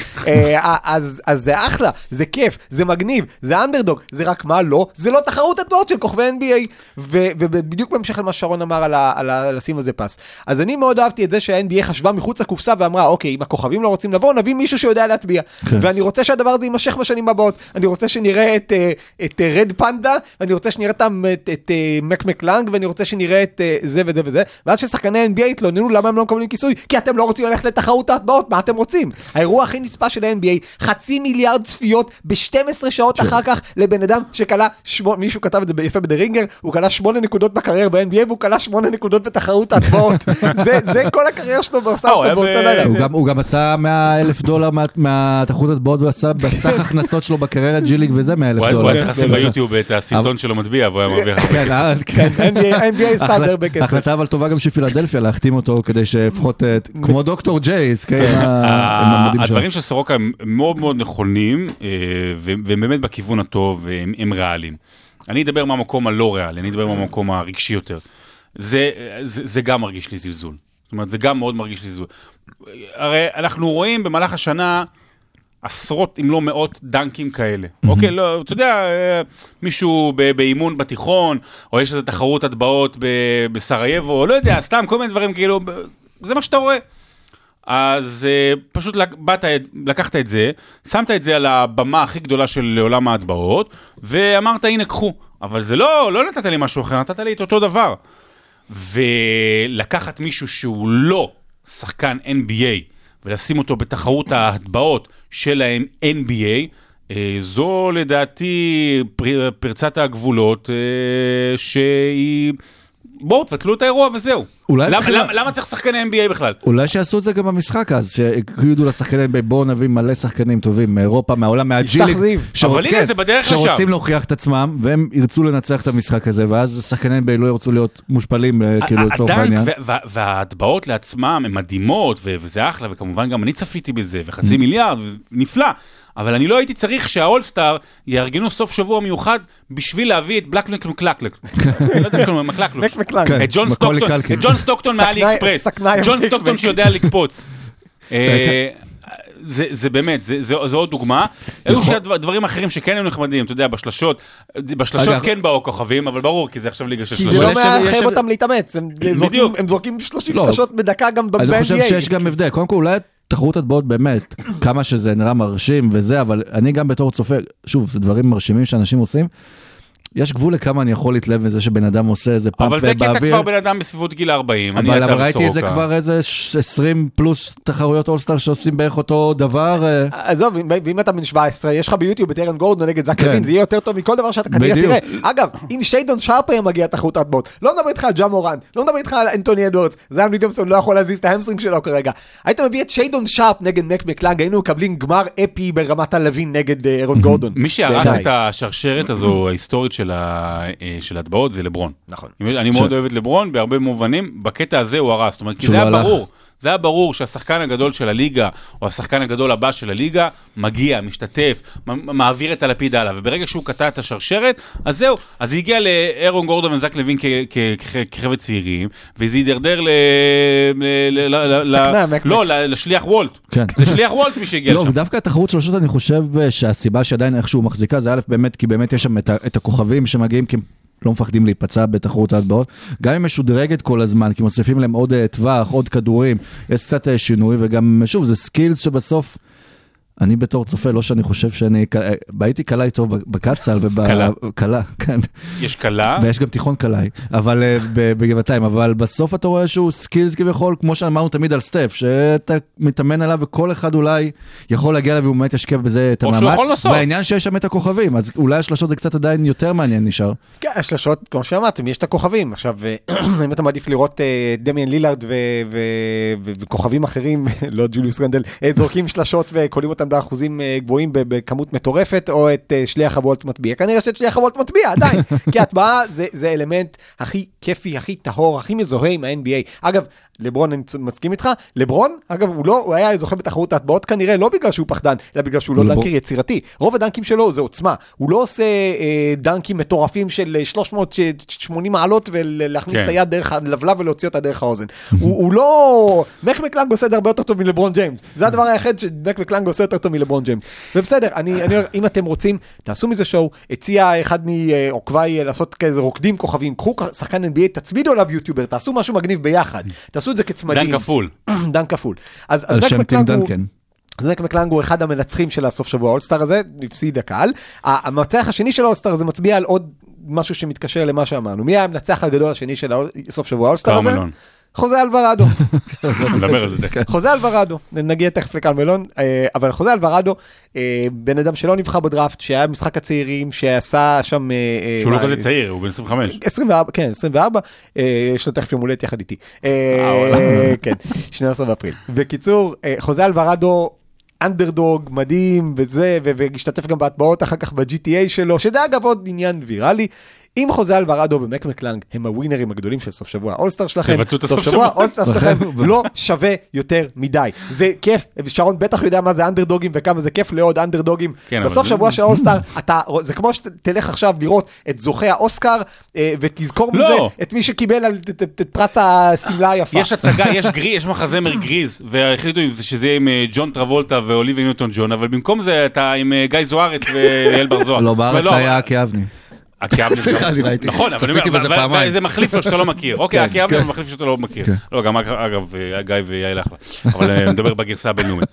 אז זה אחלה, זה כיף. כיף, זה מגניב, זה אנדרדוג, זה רק מה לא, זה לא תחרות הטבעות של כוכבי NBA. ו- ובדיוק בהמשך למה שרון אמר על, ה- על, ה- על לשים על זה פס. אז אני מאוד אהבתי את זה שה-NBA חשבה מחוץ לקופסה ואמרה, אוקיי, אם הכוכבים לא רוצים לבוא, נביא מישהו שיודע להטביע. כן. ואני רוצה שהדבר הזה יימשך בשנים הבאות. אני רוצה שנראה את, אה, את אה, רד פנדה, ואני רוצה שנראה את, את אה, מק מקלנג, ואני רוצה שנראה את אה, זה וזה וזה. ואז ששחקני NBA התלוננו למה הם לא מקבלים כיסוי, כי אתם לא רוצים ללכת לתחרות ההטבעות, מה אתם רוצים? האירוע הכי נצפה של ה-NBA, חצי מיליארד צפיות ב-12 שעות אחר כך לבן אדם שכלה, שמונה, מישהו כתב את זה יפה בדה רינגר, הוא כלה שמונה נקודות בקריירה ב-NBA והוא כלה שמונה נקודות בתחרות ההטבעות. זה, זה כל הקריירה שלו ועושה אה, אותו היה באותו ב- לילה. הוא גם- הוא גם עשה 100 אלף דולר מה- מהתחרות הטבעות, הוא עשה בסך הכנסות שלו בקריירה ג'י ליג וזה 100 אלף היה- הוא דולר. היה צריך לשים ביוטיוב את הסרטון שלו מטביע, והוא היה מרוויח הרבה כן, כסף. אה, כן. NBA NBA עשתה די הרבה כסף. החלטה אבל טובה גם של פילדלפיה להחתים אותו כדי שלפחות, אה, כמו דוקטור ג'ייס, כן, שלו. הדברים של סורוקה הם מאוד מאוד נכונים, אה, והם באמת בכיוון הטוב, והם הם ריאליים. אני אדבר מהמקום הלא ריאלי, אני אדבר מהמקום הרגשי יותר. זה, זה, זה גם מרגיש לי זלזול. זאת אומרת, זה גם מאוד מרגיש לי זלזול. הרי אנחנו רואים במהלך השנה עשרות אם לא מאות דנקים כאלה. אוקיי, לא, אתה יודע, אה, מישהו באימון בתיכון, או יש איזו תחרות הטבעות בסרייבו, או לא יודע, סתם כל מיני דברים כאילו, זה מה שאתה רואה. אז uh, פשוט באת, את- לקחת את זה, שמת את זה על הבמה הכי גדולה של עולם ההטבעות, ואמרת, הנה, קחו. אבל זה לא, לא נתת לי משהו אחר, נתת לי את אותו דבר. ולקחת מישהו שהוא לא שחקן NBA, ולשים אותו בתחרות ההטבעות של ה-NBA, אה, זו לדעתי פר, פרצת הגבולות אה, שהיא... בואו, תבטלו את האירוע וזהו. אולי למה, תחילה- למה, למה צריך שחקני NBA בכלל? אולי שיעשו את זה גם במשחק אז, שיגידו לשחקנים, בואו נביא מלא שחקנים טובים מאירופה, מהעולם, מהג'יליג. יפתח זיו. שרוצ- אבל הנה, כן, זה בדרך שרוצים לשם. להוכיח את עצמם, והם ירצו לנצח את המשחק הזה, ואז שחקני NBA לא ירצו להיות מושפלים, אה, כאילו, לצורך העניין. וה- וה- וההטבעות לעצמם הן מדהימות, ו- וזה אחלה, וכמובן גם אני צפיתי בזה, וחצי מיליארד, נפלא. אבל אני לא הייתי צריך שהאולסטאר יארגנו סוף שבוע מיוחד בשביל להביא את בלק מקלקלק. לא יודע כלום, מקלקלוש. כן. את ג'ון סטוקטון, קלקין. את ג'ון סטוקטון סכנאי- מאלי אקספרס. ג'ון סטוקטון שיודע לקפוץ. אה, זה, זה באמת, זה, זה, זו עוד דוגמה. היו שני דבר- דברים אחרים שכן היו נחמדים, אתה יודע, בשלשות, בשלשות אגב- כן באו כוכבים, אבל ברור, כי זה עכשיו ליגה של כי שלושות. זה לא שם- אותם להתאמץ, הם זורקים- בדיוק. הם זורקים 30 לא. שלשות בדקה גם ב-NBA. אני חושב שיש גם הבדל. קודם כל, אולי תחרות הטבעות באמת, כמה שזה נראה מרשים וזה, אבל אני גם בתור צופה, שוב, זה דברים מרשימים שאנשים עושים. יש גבול לכמה אני יכול להתלהב מזה שבן אדם עושה איזה פאמפ אבל זה קטע באוויר. כבר בן אדם בסביבות גיל 40, אני אבל אתה אבל ראיתי את זה. כבר איזה ש- 20 פלוס תחרויות אולסטאר שעושים בערך אותו דבר. אה, עזוב, אם- ואם אתה בן 17, יש לך ביוטיוב את ארן גורדון נגד זק כן. לוין, זה יהיה יותר טוב מכל דבר שאתה כנראה. תראה. אגב, אם שיידון שרפ היה מגיע לתחרות הטבעות, לא מדבר איתך על ג'ה מורנט, לא מדבר איתך על אנטוני אדוארדס, זיין ויליאמסון לא יכול להזיז את ה hamstring שלו כרגע. היית מביא את שיידון שרפ נגד מק מקלנג, היינו מקבלים גמר אפי ברמת לאבין נגד אה, ארון גורדון. מי שהרס. את השרשרת הזו ההיסטורית של ה- אה, של הטבעות זה לברון. נכון. אני מאוד אוהב את לברון בהרבה מובנים, בקטע הזה הוא הרס. זאת אומרת, כי זה היה. ברור. זה היה ברור שהשחקן הגדול של הליגה, או השחקן הגדול הבא של הליגה, מגיע, משתתף, מעביר את הלפיד הלאה, וברגע שהוא קטע את השרשרת, אז זהו, אז זה הגיע לאירון גורדון וזק לוין כחבר'ה צעירים, וזה הידרדר ל... לא, לשליח וולט. כן. לשליח וולט מי שהגיע לא, לשם. ודווקא התחרות שלושות אני חושב אה, שהסיבה שעדיין איכשהו מחזיקה זה א' באמת כי באמת יש שם את הכוכבים שמגיעים לא מפחדים להיפצע בתחרות ההטבעות. גם אם משודרגת כל הזמן כי מוסיפים להם עוד אה, טווח, עוד כדורים, יש קצת אה, שינוי וגם שוב זה סקילס שבסוף. אני בתור צופה, לא שאני חושב שאני, אה, הייתי קלעי טוב בקצ"ל קלה. ובקלה, כן, יש כלה, ויש גם תיכון קלעי, אבל אה, בגבעתיים, אבל בסוף אתה רואה שהוא סקילס כביכול, כמו שאמרנו תמיד על סטף, שאתה מתאמן עליו וכל אחד אולי יכול להגיע אליו והוא באמת ישקיע בזה את או שהוא המאמץ, יכול לעשות. והעניין שיש שם את הכוכבים, אז אולי השלשות זה קצת עדיין יותר מעניין נשאר. כן, השלשות, כמו שאמרתם, יש את הכוכבים. עכשיו, אה, אם אתה מעדיף לראות דמיאן לילארד ו- ו- ו- וכוכבים אחרים, לא ג'וליוס רנדל, זורקים שלשות וקולים אותם באחוזים אה, גבוהים בכמות מטורפת, או את אה, שליח הוולט מטביע. כנראה שאת שליח הוולט מטביע, עדיין. כי הטבעה זה, זה אלמנט הכי כיפי, הכי טהור, הכי מזוהה עם ה-NBA. אגב, לברון, אני מסכים איתך, לברון, אגב, הוא לא, הוא היה זוכה בתחרות ההטבעות כנראה לא בגלל שהוא פחדן, אלא בגלל שהוא לא dunker יצירתי. רוב הדנקים שלו זה עוצמה. הוא לא עושה אה, דנקים מטורפים של אה, 380 מעלות ולהכניס כן. את היד דרך הלבלב ולהוציא אותה דרך האוזן. הוא, הוא לא... מק מקלנג עושה את זה הרבה יותר טוב מלברון ג'יימס. זה הדבר היחיד שמק מקלנג עושה יותר טוב מלברון ג'יימס. ובסדר, אני, אני אומר, אם אתם רוצים, תעשו מזה שואו. הציע אחד מעוקביי אה, לעשות כזה רוקדים כוכבים, קחו שחקן NBA, תצמידו עליו יוטיובר, תעשו משהו מגניב ביחד. תעשו את זה כצמדים. דן כפול. דן כפול. אז, אז דק שם טים מקלנג הוא- דנקן. אז נק מקלנג הוא אחד המנצחים של הסוף שבוע האולסטאר הזה, הפסיד הקהל. המנצח השני של האולסטאר הזה מצביע על עוד משהו שמתקשר למה שאמרנו. מי היה המנצח הגדול השני של סוף שבוע האולסטאר הזה? קרמלון. חוזה אלוורדו. נדבר על זה תכף. חוזה אלוורדו, נגיע תכף לקרל מלון, אה, אבל חוזה אלוורדו, אה, בן אדם שלא נבחר בדראפט, שהיה משחק הצעירים, שעשה שם... אה, שהוא לא כזה צעיר, הוא בן 25. 24, כן, 24, אה, יש לו תכף יום הולדת יחד איתי. כן, 12 באפריל. בקיצור, חוזה אלוורדו, אנדרדוג, מדהים, וזה, והשתתף גם בהטבעות אחר כך ב-GTA שלו, שזה אגב עוד עניין ויראלי. אם חוזה אלוורדו ומק מקלנג הם הווינרים הגדולים של סוף שבוע האולסטאר שלכם, תבטלו את סוף הסוף שבוע. האולסטאר שלכם לא שווה יותר מדי. זה כיף, שרון בטח יודע מה זה אנדרדוגים וכמה זה כיף לעוד אנדרדוגים. כן, בסוף שבוע של האולסטאר, אתה, זה כמו שתלך עכשיו לראות את זוכי האוסקר, אה, ותזכור לא. מזה את מי שקיבל את- פרס השמלה היפה. יש הצגה, יש גרי, יש מחזמר גריז, והחליטו שזה יהיה עם אה, ג'ון טרבולטה ואוליבי ניוטון ג'ון, אבל במקום זה אתה עם אה, גיא זוארץ ואייל בר זוהר. לא, בארץ ולא, היה אקי אבני. אקי אבנר. סליחה, אני ראיתי. נכון, אבל אני צפיתי אומר, פעמיים. זה מחליף לו שאתה לא מכיר. אוקיי, כן, אקי אבנר כן. מחליף שאתה לא מכיר. כן. לא, גם אגב, גיא ויעל אחלה. אבל אה, נדבר בגרסה הבינלאומית.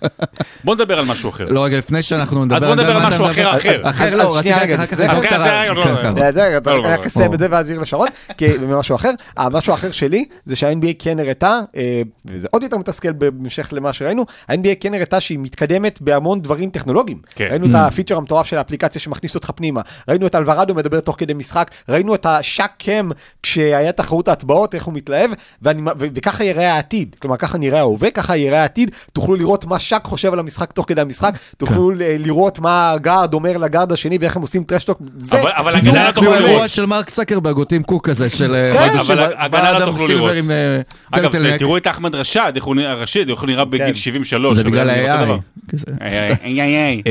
בוא נדבר על משהו אחר. לא, רגע, לפני שאנחנו נדבר... אז בוא נדבר על משהו מדבר? אחר, אחר. אחר, לא, רציתי רגע, אחר כך... כן, זה כן, כן. אני רק. אסיים את זה ואז אעביר לשרון, כי במשהו אחר. המשהו האחר שלי זה שה-NBA כן הראתה, אה, וזה עוד יותר מתסכל בהמשך למה שראינו, ה-NBA כן הראתה שהיא מתקדמת בהמון דברים טכנולוגיים. כן. ראינו את הפיצ'ר המטורף של האפליקציה שמכניס אותך פנימה, ראינו את אלוורדו מדבר תוך כדי משחק, ראינו את השאק קם כשהיה תחרות ההטבעות, איך הוא מתלהב, ואני- ו- וככה יראה העתיד. כלומר, ככה נראה ההווה, ככה יראה העתיד, תוכלו לראות מה שאק חושב על המשחק תוך כדי המשחק, תוכלו ל- לראות מה הגארד אומר לגארד השני ואיך הם עושים טרשטוק. זה אבל- אבל בדיוק הגנה לא תוכלו. אירוע של מרק צקרברג, קוק כזה, של... אה, כן, הודו אבל שבא- הגנה בא לא אדם תוכלו סילבר לראות. עם אה, אגב, טרטלנק. תראו את אחמד רשד, איך הוא נראה, רשיד, איך הוא נראה בגיל כן. 73. זה אבל בגלל ה-AI. כזה.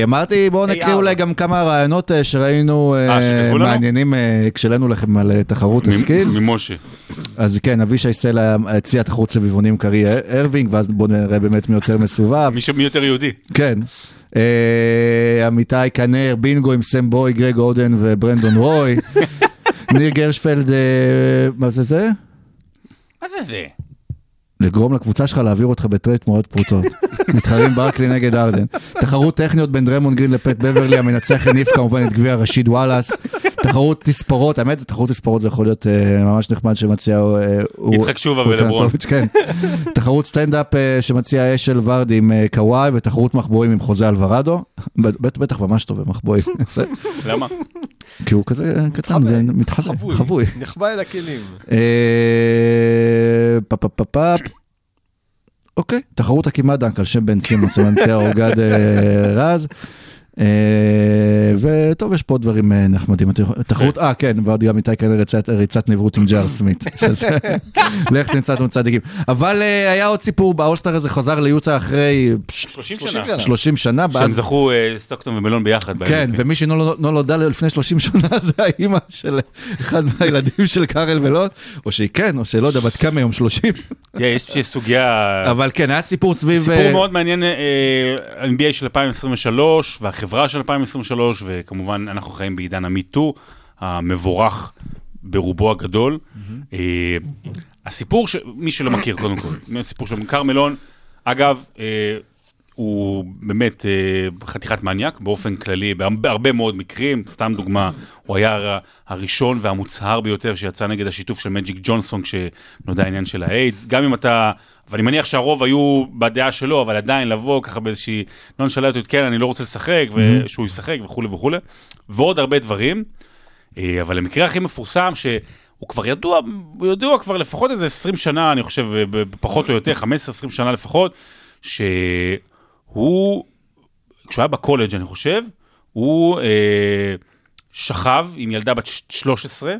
אמרתי, בואו נקריא. אולי גם כמה רעיונות אה, שראינו אה, אה, שכתבו לנו? מעניינים אה, כשהעלינו לכם על אה, תחרות הסקילס. ממשה. אז כן, אבישי סלע הציע תחרות סביבונים קרי הרווינג, ואז בואו נראה באמת מי יותר מסובב. מי יותר יהודי. כן. אה, עמיתי כנר, בינגו עם סם בואי, גרג אודן וברנדון רוי. ניר גרשפלד, מה זה זה? מה זה זה? לגרום לקבוצה שלך להעביר אותך ב trade תמורת פרוטות. מתחרים ברקלי נגד הארדן. תחרות טכניות בין דריימונד גרין לפט בוורלי, המנצח הניף כמובן את גביע רשיד וואלאס. תחרות תספורות, האמת תחרות תספורות זה יכול להיות אה, ממש נחמד שמציע אה, הוא- יצחק שובה הוא ולברון. כן. תחרות סטנדאפ אה, שמציע אשל ורדי עם קוואי ותחרות מחבואים עם חוזה אלוורדו. בט- בטח ממש טוב במחבואים. זה- למה? כי הוא כזה קטן ומתחבא, חבוי. נחבא אל הכלים. אוקיי, תחרות הכמעט דנק על שם בן סימוס, המנצח אורגד אה, רז. אה, וטוב, יש פה דברים אה, נחמדים. תחרות, אה כן, ועוד גם איתי כנראה ריצת- נברות עם ג'אר סמית. לך תמצא אותנו צדיקים. אבל אה, היה עוד סיפור, באולסטאר הזה חזר ליוטה אחרי 30 30 שנה. שנה. 30 שנה. שהם זכו סטוקטון ומלון ביחד. כן, בערב, ומי שלא לא לפני 30 שנה זה האימא של אחד מהילדים של קארל ולוט, או שהיא כן, או שלא יודע, בת כמה יום 30. תראה, יש סוגיה... אבל כן, היה סיפור סביב... סיפור מאוד מעניין, ה-NBA של 2023 והחברה של 2023, וכמובן אנחנו חיים בעידן המיטו המבורך ברובו הגדול. אה, הסיפור, ש- מי שלא מכיר קודם כל, הסיפור של כרמלון, אגב, אה, הוא באמת אה, חתיכת מניאק באופן כללי, בהרבה הרבה מאוד מקרים, סתם דוגמה, הוא היה הר- הראשון והמוצהר ביותר שיצא נגד השיתוף של מג'יק ג'ונסון כשנודע העניין של האיידס, גם אם אתה, ואני מניח שהרוב היו בדעה שלו, אבל עדיין לבוא ככה באיזושהי נונשלטיות, כן, אני לא רוצה לשחק, ושהוא ישחק וכולי וכולי, ועוד הרבה דברים, אה, אבל המקרה הכי מפורסם, שהוא כבר ידוע, הוא ידוע כבר לפחות איזה 20 שנה, אני חושב, אה, פחות או יותר, 15-20 שנה לפחות, שהוא, כשהוא היה בקולג' אני חושב, הוא אה, שכב עם ילדה בת ש- 13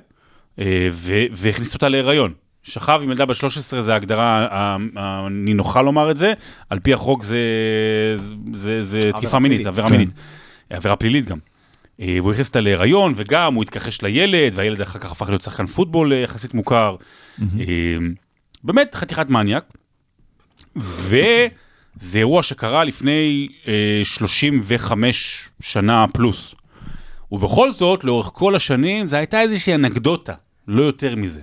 אה, והכניס אותה להיריון. שכב עם ילדה בת 13 זה ההגדרה ה- הנינוחה לומר את זה, על פי החוק זה, זה, זה תקיפה מינית, זה עבירה כן. מינית, עבירה פלילית גם. אה, והוא הכניס אותה להיריון, וגם הוא התכחש לילד, והילד אחר כך הפך להיות שחקן פוטבול אה, יחסית מוכר. אה, באמת חתיכת מניאק. זה אירוע שקרה לפני אה, 35 שנה פלוס. ובכל זאת, לאורך כל השנים, זו הייתה איזושהי אנקדוטה, לא יותר מזה.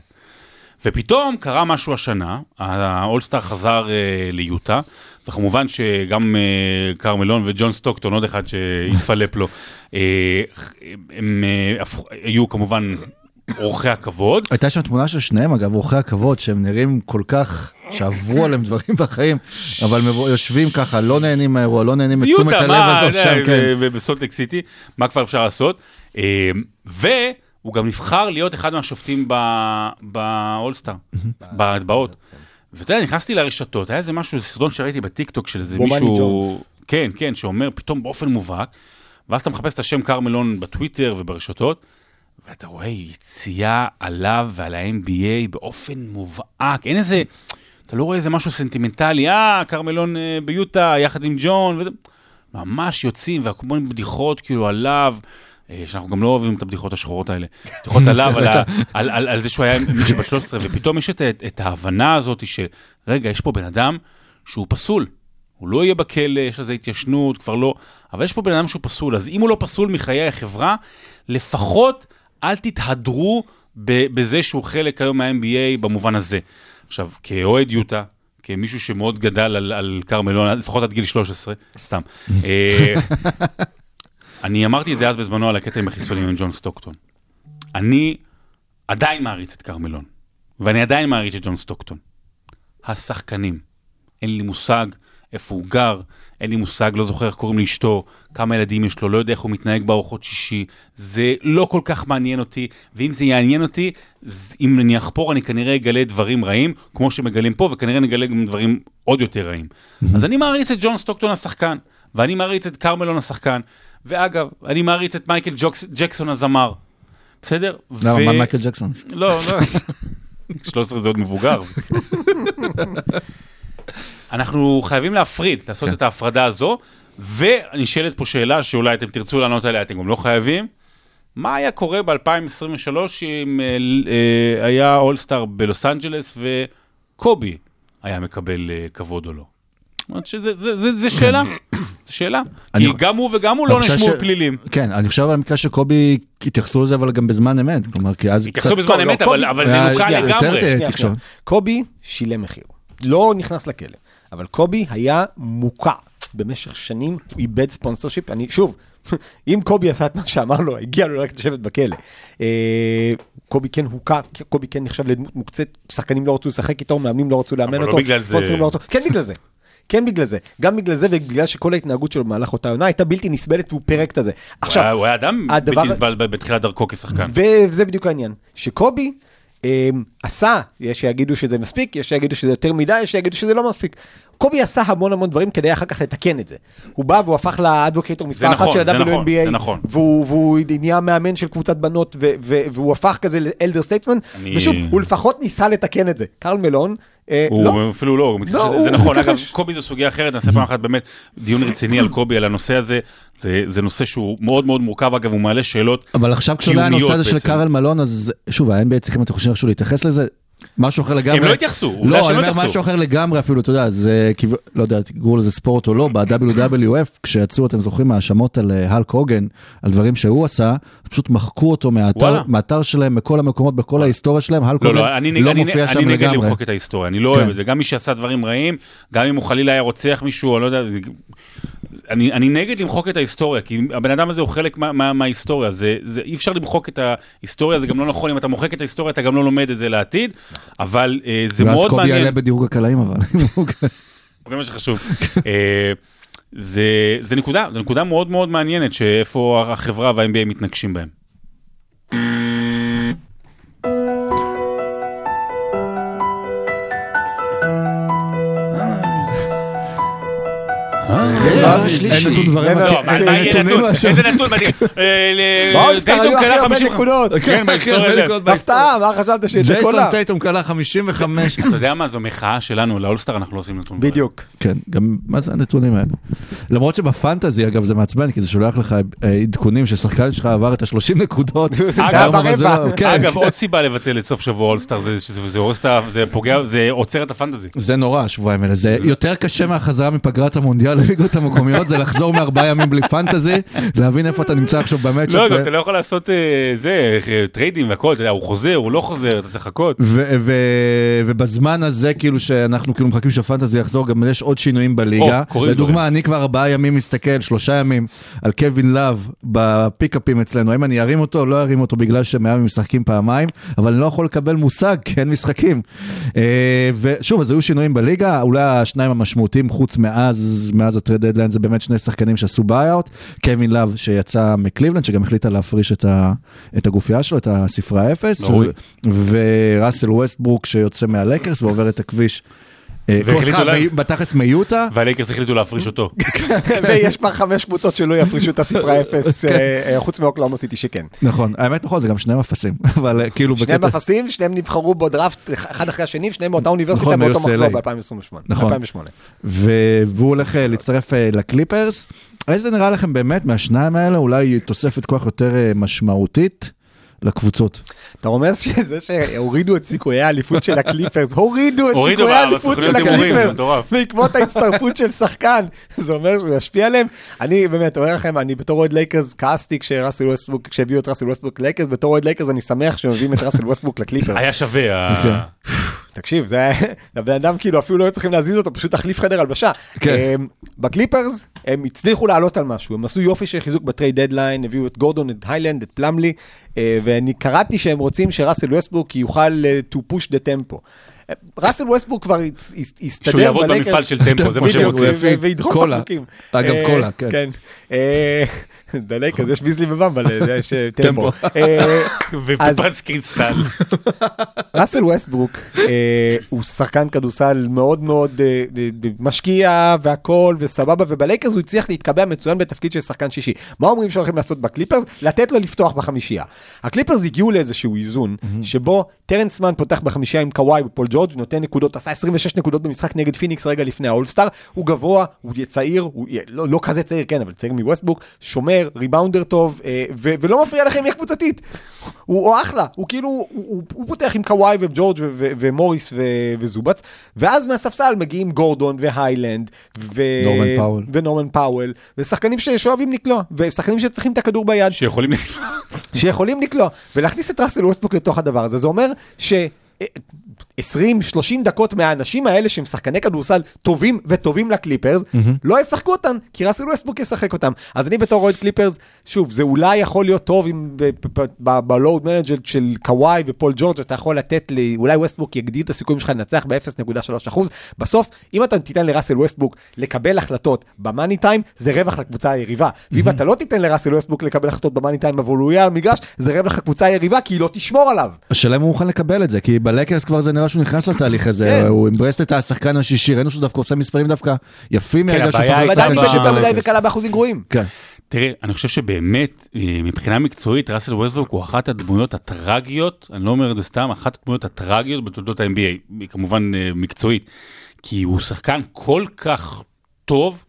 ופתאום קרה משהו השנה, האולסטאר חזר אה, ליוטה, וכמובן שגם אה, קרמלון וג'ון סטוקטון, עוד אחד שהתפלפ לו, אה, הם אה, הפכו- היו כמובן אורחי הכבוד. הייתה שם תמונה של שניהם, אגב, אורחי הכבוד, שהם נראים כל כך, שעברו עליהם דברים בחיים, אבל יושבים ככה, לא נהנים מהאירוע, לא נהנים מתשומת הלב הזאת שם, כן. ו- ובסולט לק סיטי, מה כבר אפשר לעשות? אה, והוא גם נבחר להיות אחד מהשופטים באולסטאר, בהטבעות. ואתה יודע, נכנסתי לרשתות, היה איזה משהו, איזה סרטון שראיתי בטיקטוק של איזה מישהו... כן, כן, שאומר פתאום באופן מובהק, ואז אתה מחפש את השם קרל מלון בטוויטר וברשתות, ואתה רואה יציאה עליו ועל ה-NBA באופן מובהק, אין איזה, אתה לא רואה איזה משהו סנטימנטלי, אה, קרל מלון אה, ביוטה יחד עם ג'ון, וזה, ממש יוצאים והכל מיני בדיחות כאילו עליו. אה, שאנחנו גם לא אוהבים את הבדיחות השחורות האלה. בדיחות עליו, על, על, על, על זה שהוא היה מישהו בת 13, ופתאום יש את, את, את ההבנה הזאת של, רגע, יש פה בן אדם שהוא פסול. הוא לא יהיה בכלא, יש לזה התיישנות, כבר לא, אבל יש פה בן אדם שהוא פסול, אז אם הוא לא פסול מחיי החברה, לפחות אל תתהדרו בזה שהוא חלק היום מה-NBA במובן הזה. עכשיו, כאוהד יוטה, כמישהו שמאוד גדל על, על כרמלון, לפחות עד גיל 13, סתם. אני אמרתי את זה אז בזמנו על הקטע עם החיסונים עם ג'ון סטוקטון. אני עדיין מעריץ את כרמלון, ואני עדיין מעריץ את ג'ון סטוקטון. השחקנים, אין לי מושג איפה הוא גר, אין לי מושג, לא זוכר איך קוראים לאשתו, כמה ילדים יש לו, לא יודע איך הוא מתנהג בארוחות שישי, זה לא כל כך מעניין אותי, ואם זה יעניין אותי, אם אני אחפור אני כנראה אגלה דברים רעים, כמו שמגלים פה, וכנראה נגלה גם דברים עוד יותר רעים. אז אני מעריץ את ג'ון סטוקטון השחקן, ואני מעריץ את קרל מלון השחקן, ואגב, אני מעריץ את מייקל ג'וקס, ג'קסון הזמר, בסדר? למה, ו- מה מייקל ג'קסון? לא, לא. 13 זה עוד מבוגר. אנחנו חייבים להפריד, לעשות את ההפרדה הזו, ונשאלת פה שאלה שאולי אתם תרצו לענות עליה, אתם גם לא חייבים. מה היה קורה ב-2023 אם אה, אה, היה אולסטאר בלוס אנג'לס וקובי היה מקבל אה, כבוד או לא? שזה זה, זה, זה שאלה, זו שאלה. כי גם הוא וגם הוא לא נשמעו פלילים. כן, אני חושב על המקרה שקובי, התייחסו לזה אבל גם בזמן אמת, כלומר, כי אז התייחסו בזמן לא, אמת, קובי- אבל אבל זה היה- נוקע לגמרי. שנייה. קובי שילם מחיר. לא נכנס לכלא, אבל קובי היה מוקע במשך שנים, הוא איבד ספונסר שיפ. אני, שוב, אם קובי עשה את מה שאמר לו, הגיע לו ללכת לשבת בכלא. אה, קובי כן הוקע, קובי כן נחשב לדמות מוקצת, שחקנים לא רצו לשחק איתו, מאמנים לא רצו לאמן אבל לא אותו, בגלל זה. לא רצו, כן בגלל זה. כן בגלל זה, גם בגלל זה ובגלל שכל ההתנהגות שלו במהלך אותה עונה הייתה בלתי נסבלת והוא פירק את הזה. הוא היה- הוא היה אדם הדבר- בלתי נסבל בתחילת דרכו כשחקן. וזה בדיוק העניין, שקובי אה, עשה, יש שיגידו שזה מספיק, יש שיגידו שזה יותר מדי, יש שיגידו שזה לא מספיק. קובי עשה המון המון דברים כדי אחר כך לתקן את זה. הוא בא והוא הפך לאדווקייטור מספר אחת נכון, של זה נכון, ה-WNBA, זה נכון. והוא, והוא נהיה מאמן של קבוצת בנות, ו- ו- והוא הפך כזה לאלדר סטייטמן, אני- ושוב, הוא לפחות ניסה לתקן את זה. קרל מלון, אה, הוא לא, אפילו לא, הוא מתכחש לא, זה נכון. אגב, קובי זו סוגיה אחרת, נעשה פעם אחת באמת דיון רציני על קובי, על הנושא הזה. זה- זה נושא שהוא מאוד מאוד מורכב, אגב, הוא מעלה שאלות. אבל עכשיו כשעולה קיומיות הנושא הזה של. קארל מלון, אז שוב, ה-NBA צריכים, אתם חושבים איכשהו להתייחס לזה? משהו אחר לגמרי. הם לא התייחסו, עובדה לא, שהם לא אומר התייחסו. משהו אחר לגמרי אפילו, אתה יודע, זה, כיו- לא יודע, תקראו לזה ספורט או לא, ב-WWF, כשיצאו, אתם זוכרים, האשמות על אה, האלק הוגן, על דברים שהוא עשה, פשוט מחקו אותו מהאתר. מהאתר שלהם, בכל המקומות, בכל ההיסטוריה שלהם, האלק לא, הוגן לא, אני נגד- לא אני- מופיע שם אני נגד לגמרי. למחוק את ההיסטוריה, אני לא כן. אוהב את זה. גם מי שעשה דברים רעים, גם אם הוא חלילה היה רוצח מישהו, אני לא יודע, אני, אני נגד למחוק את ההיסטוריה, כי הבן אדם הזה הוא חלק מה, מה, מההיסטוריה, זה, זה, אי אפשר למחוק את ההיסטוריה, זה גם לא נכון, אם אתה מוחק את ההיסטוריה אתה גם לא לומד את זה לעתיד, אבל אה, זה ואז מאוד קובי מעניין. יעלה בדירוג הקלעים, אבל. זה מה שחשוב. זה, זה נקודה, זו נקודה מאוד מאוד מעניינת, שאיפה החברה וה-NBA מתנגשים בהם. אין נתון דברים, אין- לא, אין. איזה נתון מדהים? אה, ל- באולסטאר טייטום היו הכי קלע הרבה 50 נקודות. כן, בהיסטוריה. הרבה זה- נקודות הפתעה, מה חשבת שיצא ג'ייסון קולה? טייטום קלע 55. אתה יודע מה, זו מחאה שלנו, לאולסטאר אנחנו לא עושים נתון. בדיוק. כן, גם מה זה הנתונים האלה? למרות שבפנטזי, אגב, זה מעצבן, כי זה שולח לך אה, עדכונים ששחקן שלך עבר את ה-30 נקודות. היה היום, אבל זה ברבע. אגב, עוד סיבה לבטל את סוף שבוע אולסטאר, זה שזה- זה הורס את ה... זה פוגע, זה עוצר את הפנטזי. זה נורא, השבועיים האלה. זה יותר קשה מהחזרה מפגרת המונדיאל לליגות המקומיות, זה לחזור מארבעה ימים בלי fantasy, להבין איפה אתה נמצא עכשיו ב matchup. לא, אתה לא יכול לעשות אה, זה, אה, טריידים והכל, אתה יודע, הוא חוזר, הוא לא חוזר, אתה צריך לחכות. ובזמן הזה, כאילו שאנחנו כאילו מחכים שה fantasy יחזור, גם יש עוד שינויים בליגה. לדוגמה. אני כבר ארבעה ימים מסתכל, שלושה ימים, על קווין לאב בפיקאפים אצלנו. האם אני ארים אותו או לא ארים אותו בגלל שמיאמי משחקים פעמיים, אבל אני לא יכול לקבל מושג, כי אין משחקים. אה, ושוב, אז היו שינויים בליגה, אולי השניים המשמעותיים, חוץ מאז, מאז ה trade deadline, זה באמת שני שחקנים שעשו buyout. קווין לאב שיצא מקליבלנד, שגם החליטה להפריש את, ה, את הגופייה שלו, את הספרה אפס. ראוי. וראסל ווסטברוק שיוצא מהלקרס ועובר את הכביש. אה, בתכלס מיוטה. והלייקרס החליטו להפריש אותו. ויש כבר חמש קבוצות שלא יפרישו את הספרה אפס, אה, אה, חוץ מאוקלהומה סיטי שכן. נכון, האמת נכון, זה גם שניהם אפסים, אבל כאילו שניהם. אפסים, שניהם נבחרו בדראפט אחד אחרי השני, שניהם מאותה אוניברסיטה נכון, באותו. מחזור ב-2028. נכון. 2008. ו- והוא הולך להצטרף לקליפרס. איזה נראה לכם באמת מהשניים האלה, אולי תוספת כוח יותר משמעותית לקבוצות? אתה רומז שזה שהורידו את סיכויי האליפות של הקליפרס, הורידו את סיכויי האליפות של הקליפרס. בעקבות ההצטרפות של שחקן, זה אומר שהוא ישפיע עליהם. אני באמת אומר לכם, אני בתור אוהד לייקרס כעסתי כשראסל ווסטברוק, כשהביאו את ראסל ווסטברוק לייקרס, בתור אוהד לייקרס אני שמח שמביאים את ראסל ווסטברוק לקליפרס. היה שווה. תקשיב, זה היה, הבן אדם כאילו אפילו לא היו צריכים להזיז אותו, פשוט להחליף חדר הלבשה. כן. אמ, בקליפרס הם הצליחו לעלות על משהו, הם עשו יופי של חיזוק בטרייד דדליין, הביאו את גורדון, את היילנד, את פלמלי, אה, ואני קראתי שהם רוצים שראסל ווסטבוק יוכל אה, to push the tempo. אה, ראסל ווסטבוק כבר הסתדר שהוא יעבוד. במפעל של טמפו, זה מה שהם רוצים. הוא יפי. ו- וידחוף קולה. בחוקים. אגב, קולה, כן. אה, בלייקרס יש ביזלי ובמבל, יש אה, טמפו. אה, אז- ופפס קריסטל. ראסל ווסטברוק אה, הוא שחקן כדורסל מאוד מאוד משקיע והכל וסבבה ובלייקרס הוא הצליח להתקבע מצוין בתפקיד של שחקן שישי. מה אומרים שהולכים לעשות בקליפרס? לתת לו לפתוח בחמישייה. הקליפרס הגיעו לאיזשהו איזון שבו טרנס מן פותח בחמישייה עם קוואי ופול ג'ורג' נותן נקודות, עשה 26 נקודות במשחק נגד פיניקס רגע לפני האולסטאר, הוא גבוה, הוא צעיר, הוא לא, לא כזה צעיר כן אבל צעיר מווסטברוק, שומר, ריבאונדר טוב אה, ו- ולא מפריע לכימיה קבוצתית. הוא, הוא אחלה, הוא כאילו, הוא, הוא, הוא פותח עם קוואי וג'ורג' ו- ו- ומוריס ו- וזובץ, ואז מהספסל מגיעים גורדון והיילנד, ו- נורמן פאוול. ונורמן פאוול, ושחקנים שאוהבים לקלוע, ושחקנים שצריכים את הכדור ביד, שיכולים... שיכולים לקלוע, ולהכניס את ראסל ווסטברוק לתוך הדבר הזה, זה אומר ש... 20-30 דקות מהאנשים האלה שהם שחקני כדורסל טובים וטובים לקליפרס, לא ישחקו אותם, כי ראסל ווסטברוק ישחק אותם. אז אני בתור אוהד קליפרס, שוב, זה אולי יכול להיות טוב אם ב-load management של קוואי ופול ג'ורג' אתה יכול לתת לי, אולי ווסטברוק יגדיל את הסיכויים שלך לנצח ב-0.3%. בסוף, אם אתה תיתן לראסל ווסטברוק לקבל החלטות במאני טיים, זה רווח לקבוצה היריבה. ואם אתה לא תיתן לראסל ווסטברוק לקבל החלטות במאני טיים, אבל הוא יהיה על המגרש, זה רווח לקבוצה היריבה, כי היא לא תשמור עליו. השאלה אם הוא מוכן לקבל את זה, כי בלייקרס כבר זה נראה שהוא נכנס לתהליך הזה, כן. הוא embraced את השחקן השישי, ראינו שהוא דווקא עושה מספרים דווקא יפים מהרגע הבעיה שהפך הייתה ועדיין ב- לשחקן הוא שישי יותר מדי. וקלה באחוזים גרועים. כן. תראה, אני חושב שבאמת, אה, מבחינה מקצועית, ראסל ווסטברוק הוא אחת הדמויות הטרגיות, אני לא אומר את זה סתם, אחת הדמויות הטרגיות בתולדות ה-NBA, היא כמובן אה, מקצועית, כי הוא שחקן כל כך טוב,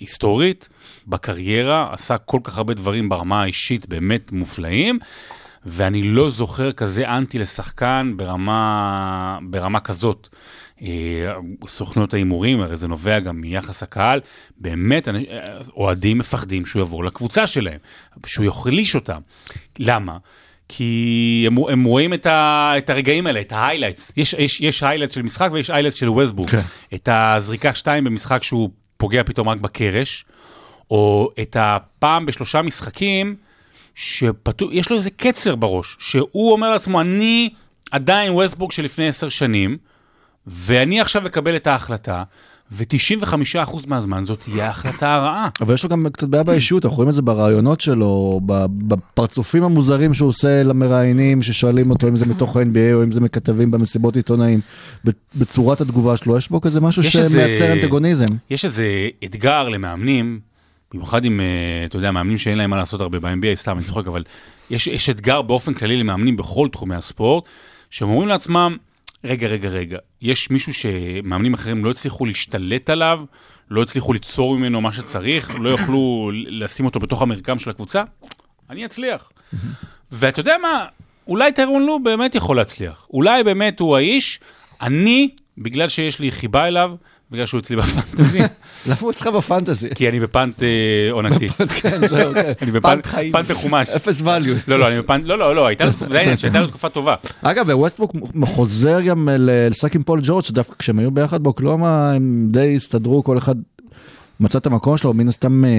היסטורית, בקריירה, עשה כל כך הרבה דברים ברמה האישית באמת מופלאים, ואני לא זוכר כזה אנטי לשחקן ברמה, ברמה כזאת. אה, סוכנויות ההימורים, הרי זה נובע גם מיחס הקהל, באמת אה, אוהדים מפחדים שהוא יעבור לקבוצה שלהם, שהוא יחליש אותם. למה? כי הם, הם רואים את, ה, את הרגעים האלה, את ההיילייטס. יש, יש, יש היילייטס של משחק ויש היילייטס של ווסטברוק. כן. את הזריקה שתיים במשחק שהוא פוגע פתאום רק בקרש, או את הפעם בשלושה משחקים, שיש לו איזה קצר בראש, שהוא אומר לעצמו, אני עדיין ווסטבורג של לפני עשר שנים, ואני עכשיו אקבל את ההחלטה, ו-95% מהזמן זאת תהיה ההחלטה הרעה. אבל יש לו גם קצת בעיה באישיות, אנחנו רואים את זה ברעיונות שלו, בפרצופים המוזרים שהוא עושה למראיינים ששואלים אותו אם זה מתוך ה-NBA או אם זה מכתבים במסיבות עיתונאים, בצורת התגובה שלו, יש בו כזה משהו יש איזה- שמייצר אנטגוניזם. יש איזה אתגר למאמנים, במיוחד עם, אה, אתה יודע, מאמנים שאין להם מה לעשות הרבה ב-NBA, סתם, אני צוחק, אבל יש, יש אתגר באופן כללי למאמנים בכל תחומי הספורט, שהם אומרים לעצמם, רגע, רגע, רגע, יש מישהו שמאמנים אחרים לא הצליחו להשתלט עליו, לא הצליחו ליצור ממנו מה שצריך, לא יוכלו לשים אותו בתוך המרקם של הקבוצה, אני אצליח. ואתה יודע מה, אולי טיירון לו באמת יכול להצליח. אולי באמת הוא האיש, אני, בגלל שיש לי חיבה אליו, בגלל שהוא אצלי בפנטזי, למה הוא אצלך בפנטזי? כי אני בפאנט אה, עונתי. כן, זהו, כן. פאנט חיים. פאנט מחומש. אפס value. לא, לא, אני בפאנט, לא, לא, לא, הייתה לו- תקופה טובה. אגב, ווסטבוק חוזר גם ל- לשחק עם פול ג'ורג', שדווקא כשהם היו ביחד באוקלאומה, הם די הסתדרו, כל אחד מצא את המקום שלו, מן הסתם אה,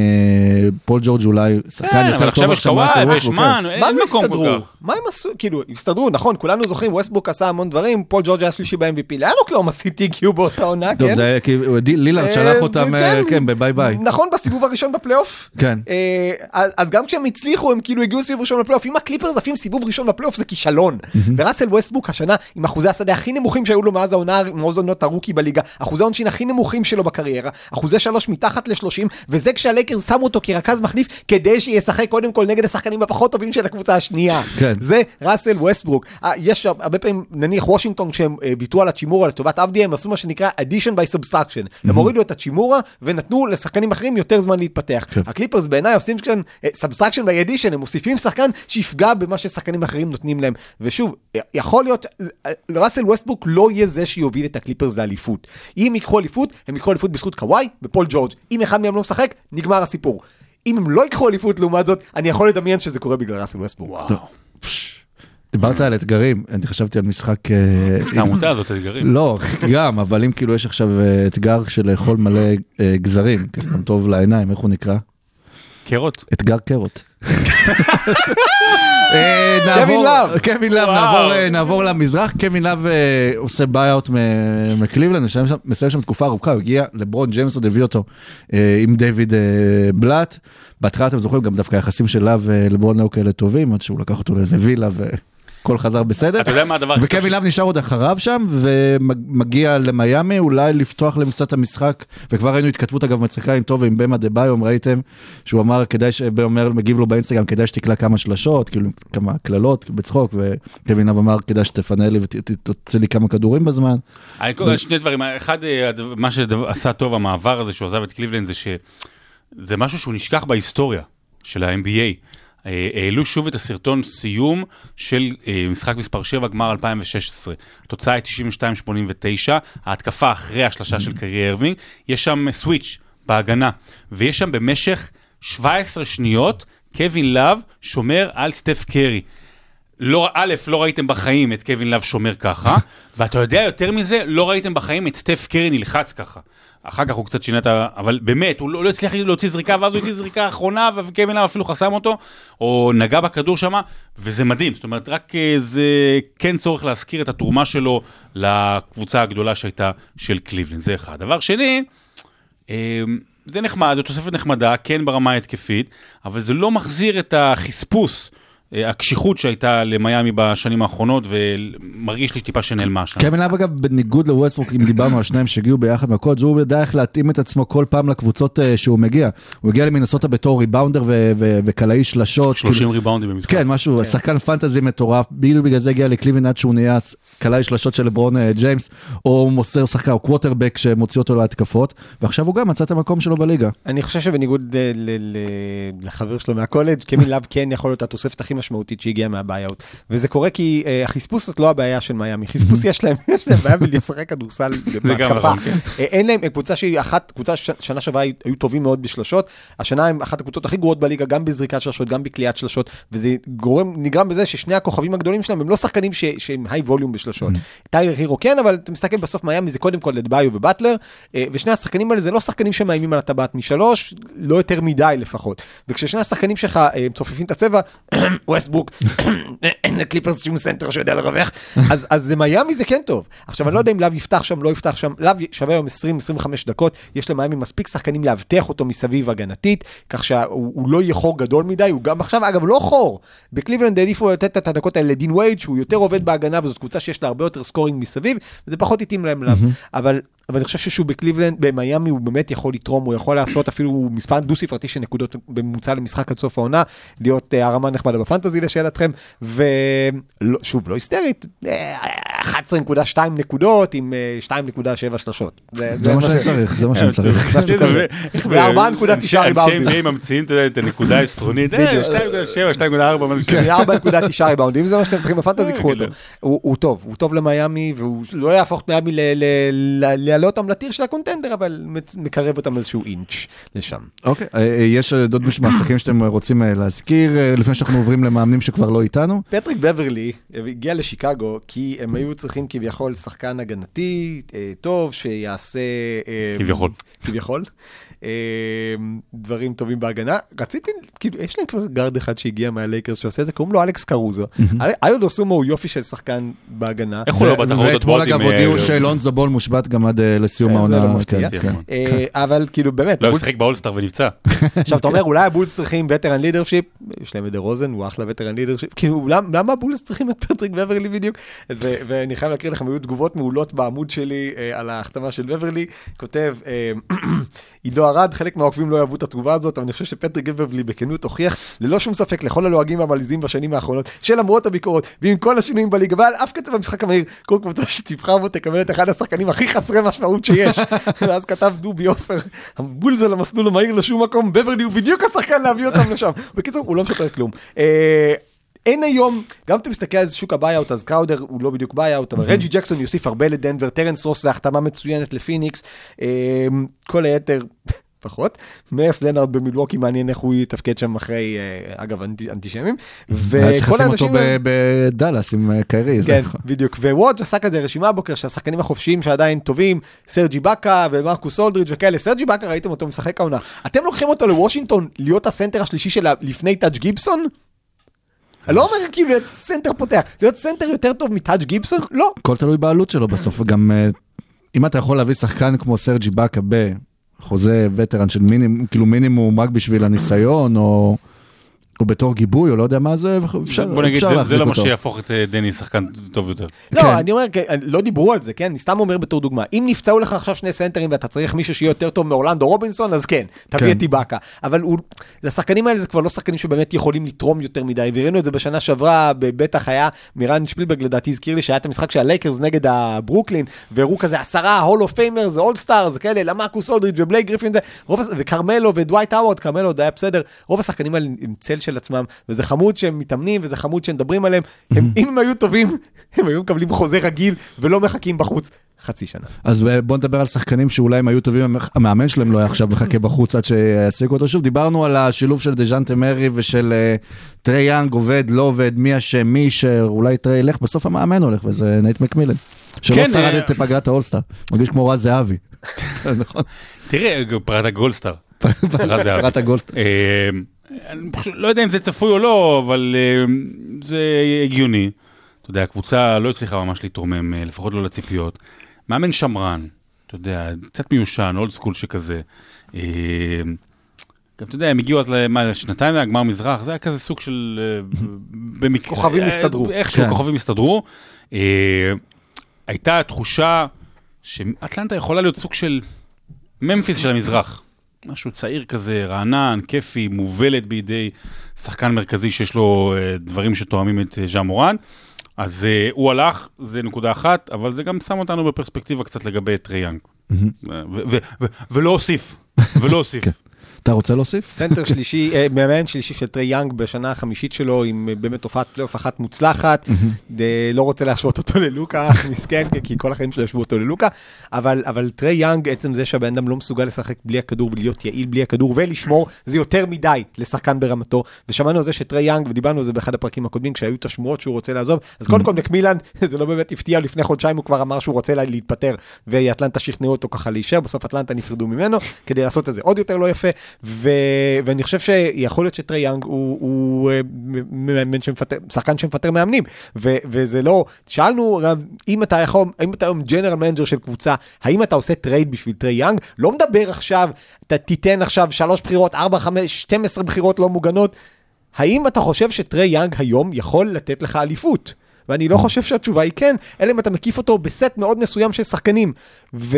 פול ג'ורג' אולי שחקן כן, יותר טוב עכשיו יש קוואי מאסל ויש ווסטברוק, מן, מה כל הסתדרו? כך. מה הם עשו? כאילו, הסתדרו, נכון, כולנו זוכרים, ווסטבוק עשה המון דברים, פול ג'ורג' היה שלישי ב-MVP, לאן אוקלאומה סיטי הגיעו באותה עונה, כן. טוב, כן? זה היה כאילו, לילארד אה, שלח אותם, כן. אה, כן, בביי ביי. נכון, בסיבוב הראשון בפלייאוף? כן. אה, אז אז גם כשהם הצליחו, הם כאילו הגיעו סיבוב ראשון בפלייאוף. אם הקליפרס עפים סיבוב ראשון בפלייאוף זה כישלון. וראסל ווסטברוק השנה, עם אחוזי השדה הכי נמוכים שהיו לו מאז העונה, מאז עונות הרוקי בליגה, אחוזי העונשין הכי נמוכים שלו בקריירה, אחוזי שלוש מתחת ל-30, וזה כשהלייקרס שמו אותו כרכז מחליף, כדי שישחק קודם כל נגד השחקנים הפחות טובים של הקבוצה השנייה. כן. זה ראסל ווסטברוק. אה, יש הרבה פעמים, נניח וושינגטון, כשהם אה, ויתרו על האצ'ימורה לטובת אבדיה, הם עשו מה שנקרא addition by subtraction. הם הורידו את האצ'ימורה ונתנו לשחקנים אחרים יותר זמן להתפתח. כן. הקליפרס בעיניי עושים כאן אה, subtraction by addition, הם מוסיפים שחקן שיפגע במה ששחקנים אחרים נותנים להם. ושוב, יכול להיות, ראסל ווסטברוק לא יהיה זה שיוביל את הקליפרס לאליפות. אם ייקחו אליפות, הם ייקחו אליפות בזכות קוואי ופול ג'ורג'. אם אחד מהם לא משחק, נגמר הסיפור. אם הם לא ייקחו אליפות לעומת זאת, אני יכול לדמיין שזה קורה בגלל ראסל ווסטברוק. וואו. דיברת על אתגרים, אני חשבתי על משחק... אה, העמותה הזאת, אתגרים. לא, גם, אבל אם כאילו יש עכשיו אה, אתגר של לאכול מלא אה, גזרים, כן, גם טוב לעיניים, איך הוא נקרא? carrot. אתגר carrot. אה, קווין לאב. קווין לאב. נעבור, אה, נעבור למזרח, קווין לאב אה, עושה buyout מקליבלנד, מסיים שם- תקופה ארוכה, הוא הגיע, לברון ג'יימס עוד הביא אותו עם דיוויד בלאט, בהתחלה אתם זוכרים גם דווקא היחסים של לאב ולברון היו כאלה טובים, עד שהוא לקח אותו לאיזה וילה והכל חזר בסדר. אתה יודע מה הדבר הכי טוב וקווין לאב נשאר עוד אחריו שם, ומגיע למיאמי, אולי לפתוח להם קצת את המשחק, וכבר ראינו התכתבות אגב מצחיקה עם טוב ועם באם אדבאיו, אם ראיתם, שהוא אמר, כדאי, ש- אומר, מגיב לו באינסטגרם, כדאי שתקלע כמה שלשות, כאילו כמה קללות בצחוק, וקווין לאב אמר, כדאי שתפנה לי ותוציא לי כמה כדורים בזמן. אני קורא שני דברים, אחד, מה שעשה טוב המעבר הזה שהוא עזב את קליבלנד זה שזה משהו שהוא נשכח בהיסטוריה של ה-NBA. אה, העלו שוב את הסרטון סיום של אה, משחק מספר 7, גמר 2016. התוצאה היא 92-89, ההתקפה אחרי השלשה של קיירי אירווינג, יש שם switch בהגנה, ויש שם במשך 17 שניות, קווין לאב שומר על סטף קרי. לא, א', לא ראיתם בחיים את קווין לאב שומר ככה, ואתה יודע יותר מזה, לא ראיתם בחיים את סטף קרי נלחץ ככה. אחר כך הוא קצת שינה את ה... אבל באמת, הוא לא, לא הצליח להוציא זריקה, ואז הוא הוציא זריקה אחרונה, וקווין לאב אפילו חסם אותו, או נגע בכדור שם, וזה מדהים. זאת אומרת, רק אה, זה כן צורך להזכיר את התרומה שלו לקבוצה הגדולה שהייתה של קליבלנד, זה אחד. דבר שני, אה, זה נחמד, זו תוספת נחמדה, כן ברמה ההתקפית, אבל זה לא מחזיר את החספוס, הקשיחות שהייתה למיאמי בשנים האחרונות, ומרגיש לי טיפה שנעלמה שם. קווין לאב אגב, בניגוד לווסטברוק, אם דיברנו על שניים שהגיעו ביחד מהקולג', הוא יודע איך להתאים את עצמו כל פעם לקבוצות אה, שהוא מגיע. הוא הגיע למינסוטה בתור ריבאונדר וקלעי שלשות. 30 כאילו- ריבאונדים במשחק. כן, משהו, שחקן פנטזי מטורף, בדיוק בגלל זה הגיע לקליבלנד עד שהוא נהיה קלעי שלשות של לברון אה, ג'יימס, או מוסר שחקן, או קווטרבק שמוציא אותו להתקפות, ועכשיו הוא גם מצא את המקום שלו בליגה. אני חושב שבניגוד אה, לחבר שלו מהקולג', קווין לאב כן יכול להיות התוספת הכי משמעותית שהגיעה מה-buyout. וזה קורה כי אה, החספוס זאת לא הבעיה של מיאמי, חספוס יש להם, יש להם בעיה בלשחק כדורסל בהתקפה. נכון, כן. אה, אין להם, הם קבוצה שהיא אחת, קבוצה שנה שעברה היו- טובים מאוד בשלשות, השנה הם אחת הקבוצות הכי גרועות בליגה, גם בזריקת שלשות, גם בקליעת שלשות, וזה גורם, נגרם בזה ששני הכוכבים הגדולים שלהם הם לא שחקנים ש- שהם high volume בשלשות. טיילר הירו כן, אבל אתה מסתכל בסוף מיאמי זה קודם כל אדבאיו ובטלר, אה, ושני השחקנים האלה זה לא שחקנים שמאיימים על הטבעת משלוש, לא יותר מדי לפחות. וכששני השחקנים שלך אה, מצופפים את הצבע, ווסטבוק, אין לקליפרס שום סנטר שיודע לרווח, אז אז למיאמי זה כן טוב. עכשיו, אני לא יודע אם לאב יפתח שם, לא יפתח שם, לאב שווה היום 20-25 דקות, יש למיאמי מספיק שחקנים לאבטח אותו מסביב הגנתית, כך שהוא הוא לא יהיה חור גדול מדי, הוא גם עכשיו, אגב, לא חור. בקליבלנד העדיפו לתת את הדקות האלה לדין וייד, שהוא יותר עובד בהגנה, וזאת קבוצה שיש לה הרבה יותר scoring מסביב, וזה פחות התאים להם אליו. אבל... אבל אני חושב ששוב בקליבלנד, במיאמי הוא באמת יכול לתרום, הוא יכול לעשות אפילו מספר דו-ספרתי של נקודות בממוצע למשחק עד סוף העונה, להיות אה, הרמה נחמדה בפנטזי לשאלתכם, ושוב, לא היסטרית, אה, 11.2 נקודות עם אה, 2.7 שלשות. זה מה שאני צריך, זה מה שאני צריך. משהו כזה. ו-4.9 ריבאונדים. אנשי NBA ממציאים את הנקודה העשרונית, אה, 2.7, 2.4, משהו כזה. 4.9 ריבאונדים, זה מה שאתם צריכים בפנטזי, אה, קחו אותו. הוא טוב, הוא טוב למיאמי, והוא לא יהפוך את מיאמי, להעלה אותם לטיר של הקונטנדר, אבל מקרב אותם איזשהו אינץ' לשם. אוקיי, אה, אה, יש אה, עוד מישהו מהעסקים שאתם רוצים אה, להזכיר, אה, לפני שאנחנו עוברים למאמנים שכבר לא איתנו? פטריק בברלי הגיע לשיקגו כי הם היו צריכים כביכול שחקן הגנתי אה, טוב שיעשה... אה, כביכול. כביכול. אה, דברים טובים בהגנה. רציתי, כאילו, יש להם כבר גארד אחד שהגיע מהלייקרס שעושה את זה, קוראים לו אלכס קרוזו. איו דוסונמו הוא יופי של שחקן בהגנה. איך הוא לא בתחרות ואתמול הטבעות אגב הודיעו אה, שאלונזו בול מושבת גם עד אה, לסיום כן, זה העונה. לא מפתיע. כן, כן. אה, אבל כאילו באמת, לא, הוא שיחק באולסטאר ונפצע. עכשיו אתה אומר אולי הבולס צריכים veteran leadership, יש להם את דרוזן, הוא אחלה veteran leadership, כאילו למ- למה הבולס צריכים את פטריק בברלי בדיוק? ו- ואני חייב להקריא לכם, היו תגובות מעולות בעמוד שלי על ההחתמה של בברלי, כותב, עידו ארד, חלק מהעוקבים לא יאהבו את התגובה הזאת, אבל אני חושב שפטריק בברלי בכנות הוכיח, ללא שום ספק, לכל הלועגים והמלעיזים בשנים האחרונות, שלמרות הביקורות, ועם כל השינויים בליגה, ועל אף קצב המשחק המהיר, כל קבוצה שתבחר בו תקבל את אחד השחקנים הכי חסרי משמעות שיש. ואז כתב דובי עופר, הבולס על המסלול המהיר לשום מקום, בברלי הוא בדיוק השחקן להביא אותם לשם. בקיצור, הוא לא משפר כלום. אה, אין היום, גם אם אתה מסתכל על שוק ה buyout, אז קראודר הוא לא בדיוק buyout, אבל רג'י ג'קסון יוסיף הרבה לדנבר, טרנס רוס זה החתמה מצוינת לפיניקס, אה, כל היתר פחות. מאיירס לנארד במילווקי, מעניין איך הוא יתפקד שם אחרי, אה, אגב, אנטי- אנטישמים. היה צריך וכל לשים אותו האנשים... ב- בדאלאס עם אה, קיירי. כן, נכון. בדיוק. ווג' עשה כזה רשימה הבוקר של השחקנים החופשיים שעדיין טובים, סרג' איבאקה ולמרקוס אולדריץ' וכאלה. סרג' איבאקה, ראיתם אותו משחק העונה. אתם לוקחים אותו לוושינגטון להיות הסנטר השלישי שלה לפני טאג' גיבסון? אני לא אומר כאילו להיות סנטר פותח, להיות סנטר יותר טוב מטאג' גיבסון? לא. הכל תלוי בעלות שלו בסוף, גם אה, אם אתה יכול להביא שחקן כמו סרג' איבאקה בחוזה veteran של מינימום, כאילו מינימום רק בשביל הניסיון, או... או בתור גיבוי, או לא יודע מה זה, אפשר בוא נגיד, אפשר זה- זה להחזיק לא מה אותו. שיהפוך את אה, דני שחקן טוב יותר. לא, כן. אני אומר, כן, לא דיברו על זה, כן? אני סתם אומר בתור דוגמה. אם נפצעו לך עכשיו שני סנטרים ואתה צריך מישהו שיהיה יותר טוב מאורלנדו רובינסון, אז כן, תביא כן. את איבאקה. אבל הוא, השחקנים האלה זה כבר לא שחקנים שבאמת יכולים לתרום יותר מדי, וראינו את זה בשנה שעברה, בטח היה, מירן שפילברג לדעתי הזכיר לי שהיה את המשחק של הלייקרס נגד הברוקלין, והראו כזה עשרה Hall of Famers, all-stars, כאלה, למרקוס אולדריץ' ובלייק גריפין, זה, רוב, הש- וקרמלו ודווייט האוורד, קרמלו עוד היה בסדר, רוב השחקנים האלה עם צל של עצמם, וזה חמוד שהם מתאמנים, וזה חמוד שמדברים עליהם, הם, אם הם היו טובים, הם היו מקבלים חוזה רגיל, ולא מחכים בחוץ חצי שנה. אז אה, בוא נדבר על שחקנים שאולי הם היו טובים, המאמן שלהם לא היה עכשיו מחכה בחוץ עד שיעסיקו אותו שוב. דיברנו על השילוב של דז'ונטה מארי ושל אה, טרי יאנג, עובד, לא עובד, מי אשם, מי אישר, אולי טרי ילך, בסוף המאמן הולך, וזה נייט מקמילן. שלא כן, שרד אה, את פגרת האולסטאר. מרגיש כמו רז זהבי. נכון. תראה, פרט הגולדסטאר. פגרת הגולדסטאר. אני פשוט לא יודע אם זה צפוי או לא, אבל אה, זה הגיוני. אתה יודע, הקבוצה לא הצליחה ממש להתרומם, אה, לפחות לא לציפיות. מאמן שמרן, אתה יודע, קצת מיושן, אולד סקול שכזה. אה, גם אתה יודע, הם הגיעו אז למה, שנתיים מהגמר מזרח, זה היה כזה סוג של... במקרה... כוכבים הסתדרו. איכשהו כן. כוכבים הסתדרו. אה, הייתה תחושה שאטלנטה יכולה להיות סוג של ממפיס של המזרח. משהו צעיר כזה, רענן, כיפי, מובלת בידי שחקן מרכזי שיש לו אה, דברים שתואמים את אה, ז'אן מורן. אז אה, הוא הלך, זה נקודה אחת, אבל זה גם שם אותנו בפרספקטיבה קצת לגבי טרי יאנג. ולא אוסיף, ולא אוסיף. אתה רוצה להוסיף? סנטר שלישי, אה, מאמן שלישי של טרי יאנג בשנה החמישית שלו, עם אה, באמת הופעת פלייאוף אחת מוצלחת. לא רוצה להשוות אותו ללוקה, מסכן, כי כל החיים שלו ישבו אותו ללוקה. אבל, אבל טרי יאנג, עצם זה שהבן אדם לא מסוגל לשחק בלי הכדור, ולהיות יעיל בלי הכדור, ולשמור, זה יותר מדי לשחקן ברמתו. ושמענו על זה שטרי יאנג, ודיברנו על זה באחד הפרקים הקודמים, כשהיו את השמועות שהוא רוצה לעזוב. אז קודם כל, מקמילן, זה לא באמת הפתיע, לפני חודשיים הוא כבר אמר שהוא רוצה לה- להתפטר, ואטלנטה שכנעו אותו ככה להישאר, בסוף אטלנטה נפרדו ממנו, כדי לעשות את זה עוד יותר לא יפה. ו, ואני חושב שיכול להיות שטרי יאנג הוא, הוא אה, מאמן שמפטר, שחקן שמפטר מאמנים, ו, וזה לא, שאלנו אם אתה יכול, אם אתה היום general manager של קבוצה, האם אתה עושה טרייד בשביל טרי יאנג? לא מדבר עכשיו, אתה תיתן עכשיו שלוש בחירות, ארבע, חמש, 12 בחירות לא מוגנות. האם אתה חושב שטרי יאנג היום יכול לתת לך אליפות? ואני לא חושב שהתשובה היא כן, אלא אם אתה מקיף אותו בסט מאוד מסוים של שחקנים. ו-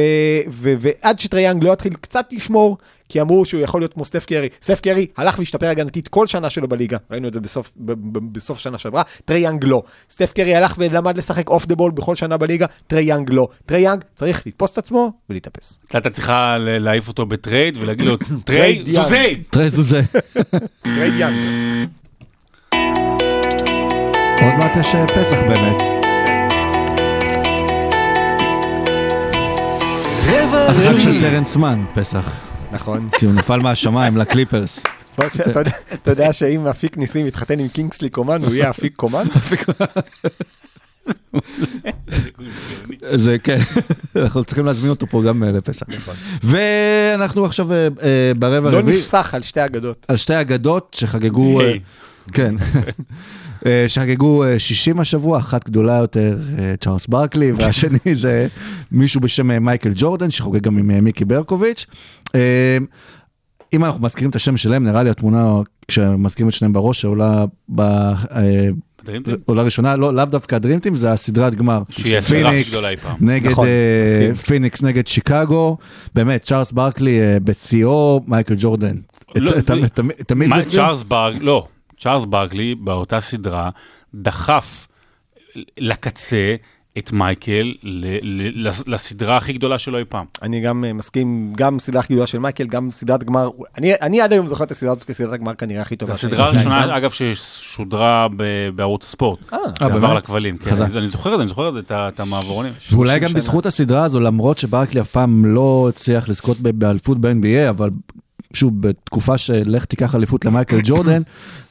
ו- ועד שטרי יאנג לא יתחיל קצת לשמור, כי אמרו שהוא יכול להיות כמו סטף קרי. סטף קרי הלך והשתפר הגנתית כל שנה שלו בליגה, ראינו את זה בסוף, ב- ב- בסוף שנה שעברה, טרי יאנג לא. סטף קרי הלך ולמד לשחק off the ball בכל שנה בליגה, טרי יאנג לא. טרי יאנג צריך לתפוס את עצמו ולהתאפס. אתה צריכה להעיף אותו בטרייד ולהגיד לו, טריי, טרייד יאנג." זוזי! תראה זוזה. טרייד יאנג. עוד מעט יש אה, פסח באמת. החג של. טרנס מן, פסח. נכון. שהוא נפל מהשמיים לקליפרס. אתה יודע שאם אפיק ניסים יתחתן עם קינגסלי קומן, הוא יהיה אפיק קומן? זה כן, אנחנו צריכים להזמין אותו פה גם אה, לפסח. ואנחנו עכשיו אה, ברבע לא הרביעי, נפסח על שתי אגדות. על שתי אגדות שחגגו. כן, שחגגו אה, 60 השבוע, אחת גדולה יותר, אה, צ'ארלס ברקלי, והשני זה מישהו בשם אה, מייקל ג'ורדן, שחוגג גם עם אה, מיקי ברקוביץ'. אה, אם אנחנו מזכירים את השם שלהם, נראה לי התמונה, כשמזכירים את שניהם בראש, שעולה ב... אה. עולה ראשונה, לא, לאו דווקא הדרים טים, זה הסדרת גמר. שהיא הסדרה הכי פיניקס גדולה אי פעם. נגד נכון, אה, מסכים. פיניקס נגד שיקגו, באמת, צ'ארלס ברקלי אה, בשיאו, מייקל ג'ורדן. לא, תמיד- תמיד מה, בשיאו. צ'ארלס ברג, לא, צ'ארלס ברקלי באותה סדרה דחף לקצה את מייקל ל- ל- לס- לסדרה הכי גדולה שלו אי פעם. אני גם אה, מסכים, גם סדרה הכי גדולה של מייקל, גם סדרת גמר, אני, אני עד היום זוכר את הסדרה הזאת כסדרת הגמר כנראה הכי זו טובה. הסדרה שהייתה. הראשונה, אגב, ששודרה ב- בערוץ הספורט. אה, שעבר באמת? לכבלים. כן. אני- אני זוכר את זה, אני זוכר את זה, את המעברונים. ואולי 30 גם שנה. בזכות הסדרה הזו, למרות שברקלי אף פעם לא הצליח לזכות ב- באליפות ב-NBA, אבל שוב, בתקופה שלך תיקח אליפות למייקל ג'ורדן,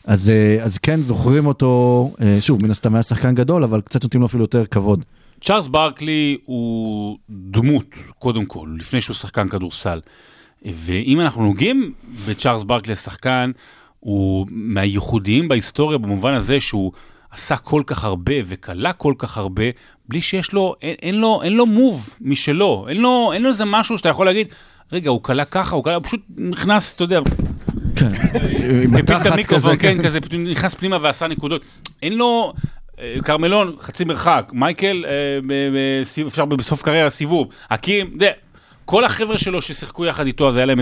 אז, אה, אז כן זוכרים אותו, אה, שוב, מן הסתם היה שחקן גדול, אבל קצת נותנים לו אפילו יותר כבוד. צ'ארלס ברקלי הוא דמות, קודם כל, לפני שהוא שחקן כדורסל. ואם אנחנו נוגעים בצ'ארלס ברקלי השחקן, הוא מהייחודיים בהיסטוריה במובן הזה שהוא עשה כל כך הרבה וכלה כל כך הרבה, בלי שיש לו, אין, אין לו, אין לו מוב משלו, אין לו, אין לו איזה משהו שאתה יכול להגיד, רגע, הוא כלה ככה, הוא כלה, הוא פשוט נכנס, אתה יודע, כן, עם התחת כזה, כן, כזה, נכנס פנימה ועשה נקודות. אין לו, אה, כרמלון, חצי מרחק, מייקל, אה, סיב- אפשר בסוף קריירה סיבוב, הקים, זה, כל החבר'ה שלו ששיחקו יחד איתו, אז היה להם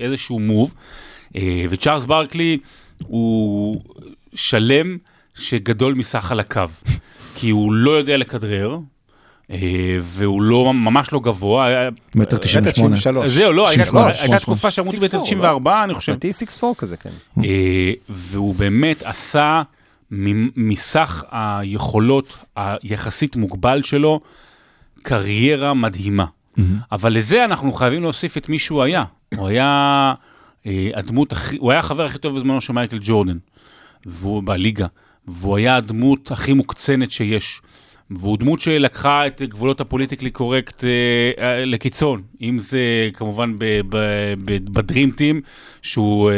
איזשהו מוב, אה, וצ'ארלס ברקלי הוא שלם שגדול מסך על הקו, כי הוא לא יודע לכדרר. אה, והוא לא, ממש לא גבוה, היה- מטר תשעים ושמונה. 93. זהו, לא, הייתה תקופה- שאמרו 6'4", מטר 94, אני חושב. לדעתי 6-4 כזה, כן. אה, והוא באמת עשה מ- מסך היכולות היחסית מוגבל שלו קריירה מדהימה. אבל לזה אנחנו חייבים להוסיף את מי שהוא היה. הוא היה אה, הדמות הכי, הוא היה החבר הכי טוב בזמנו של מייקל ג'ורדן, והוא בליגה, והוא היה הדמות הכי מוקצנת שיש. והוא דמות שלקחה את גבולות הפוליטיקלי קורקט אה, אה, לקיצון, אם זה כמובן בדרים טים, שהוא, אה,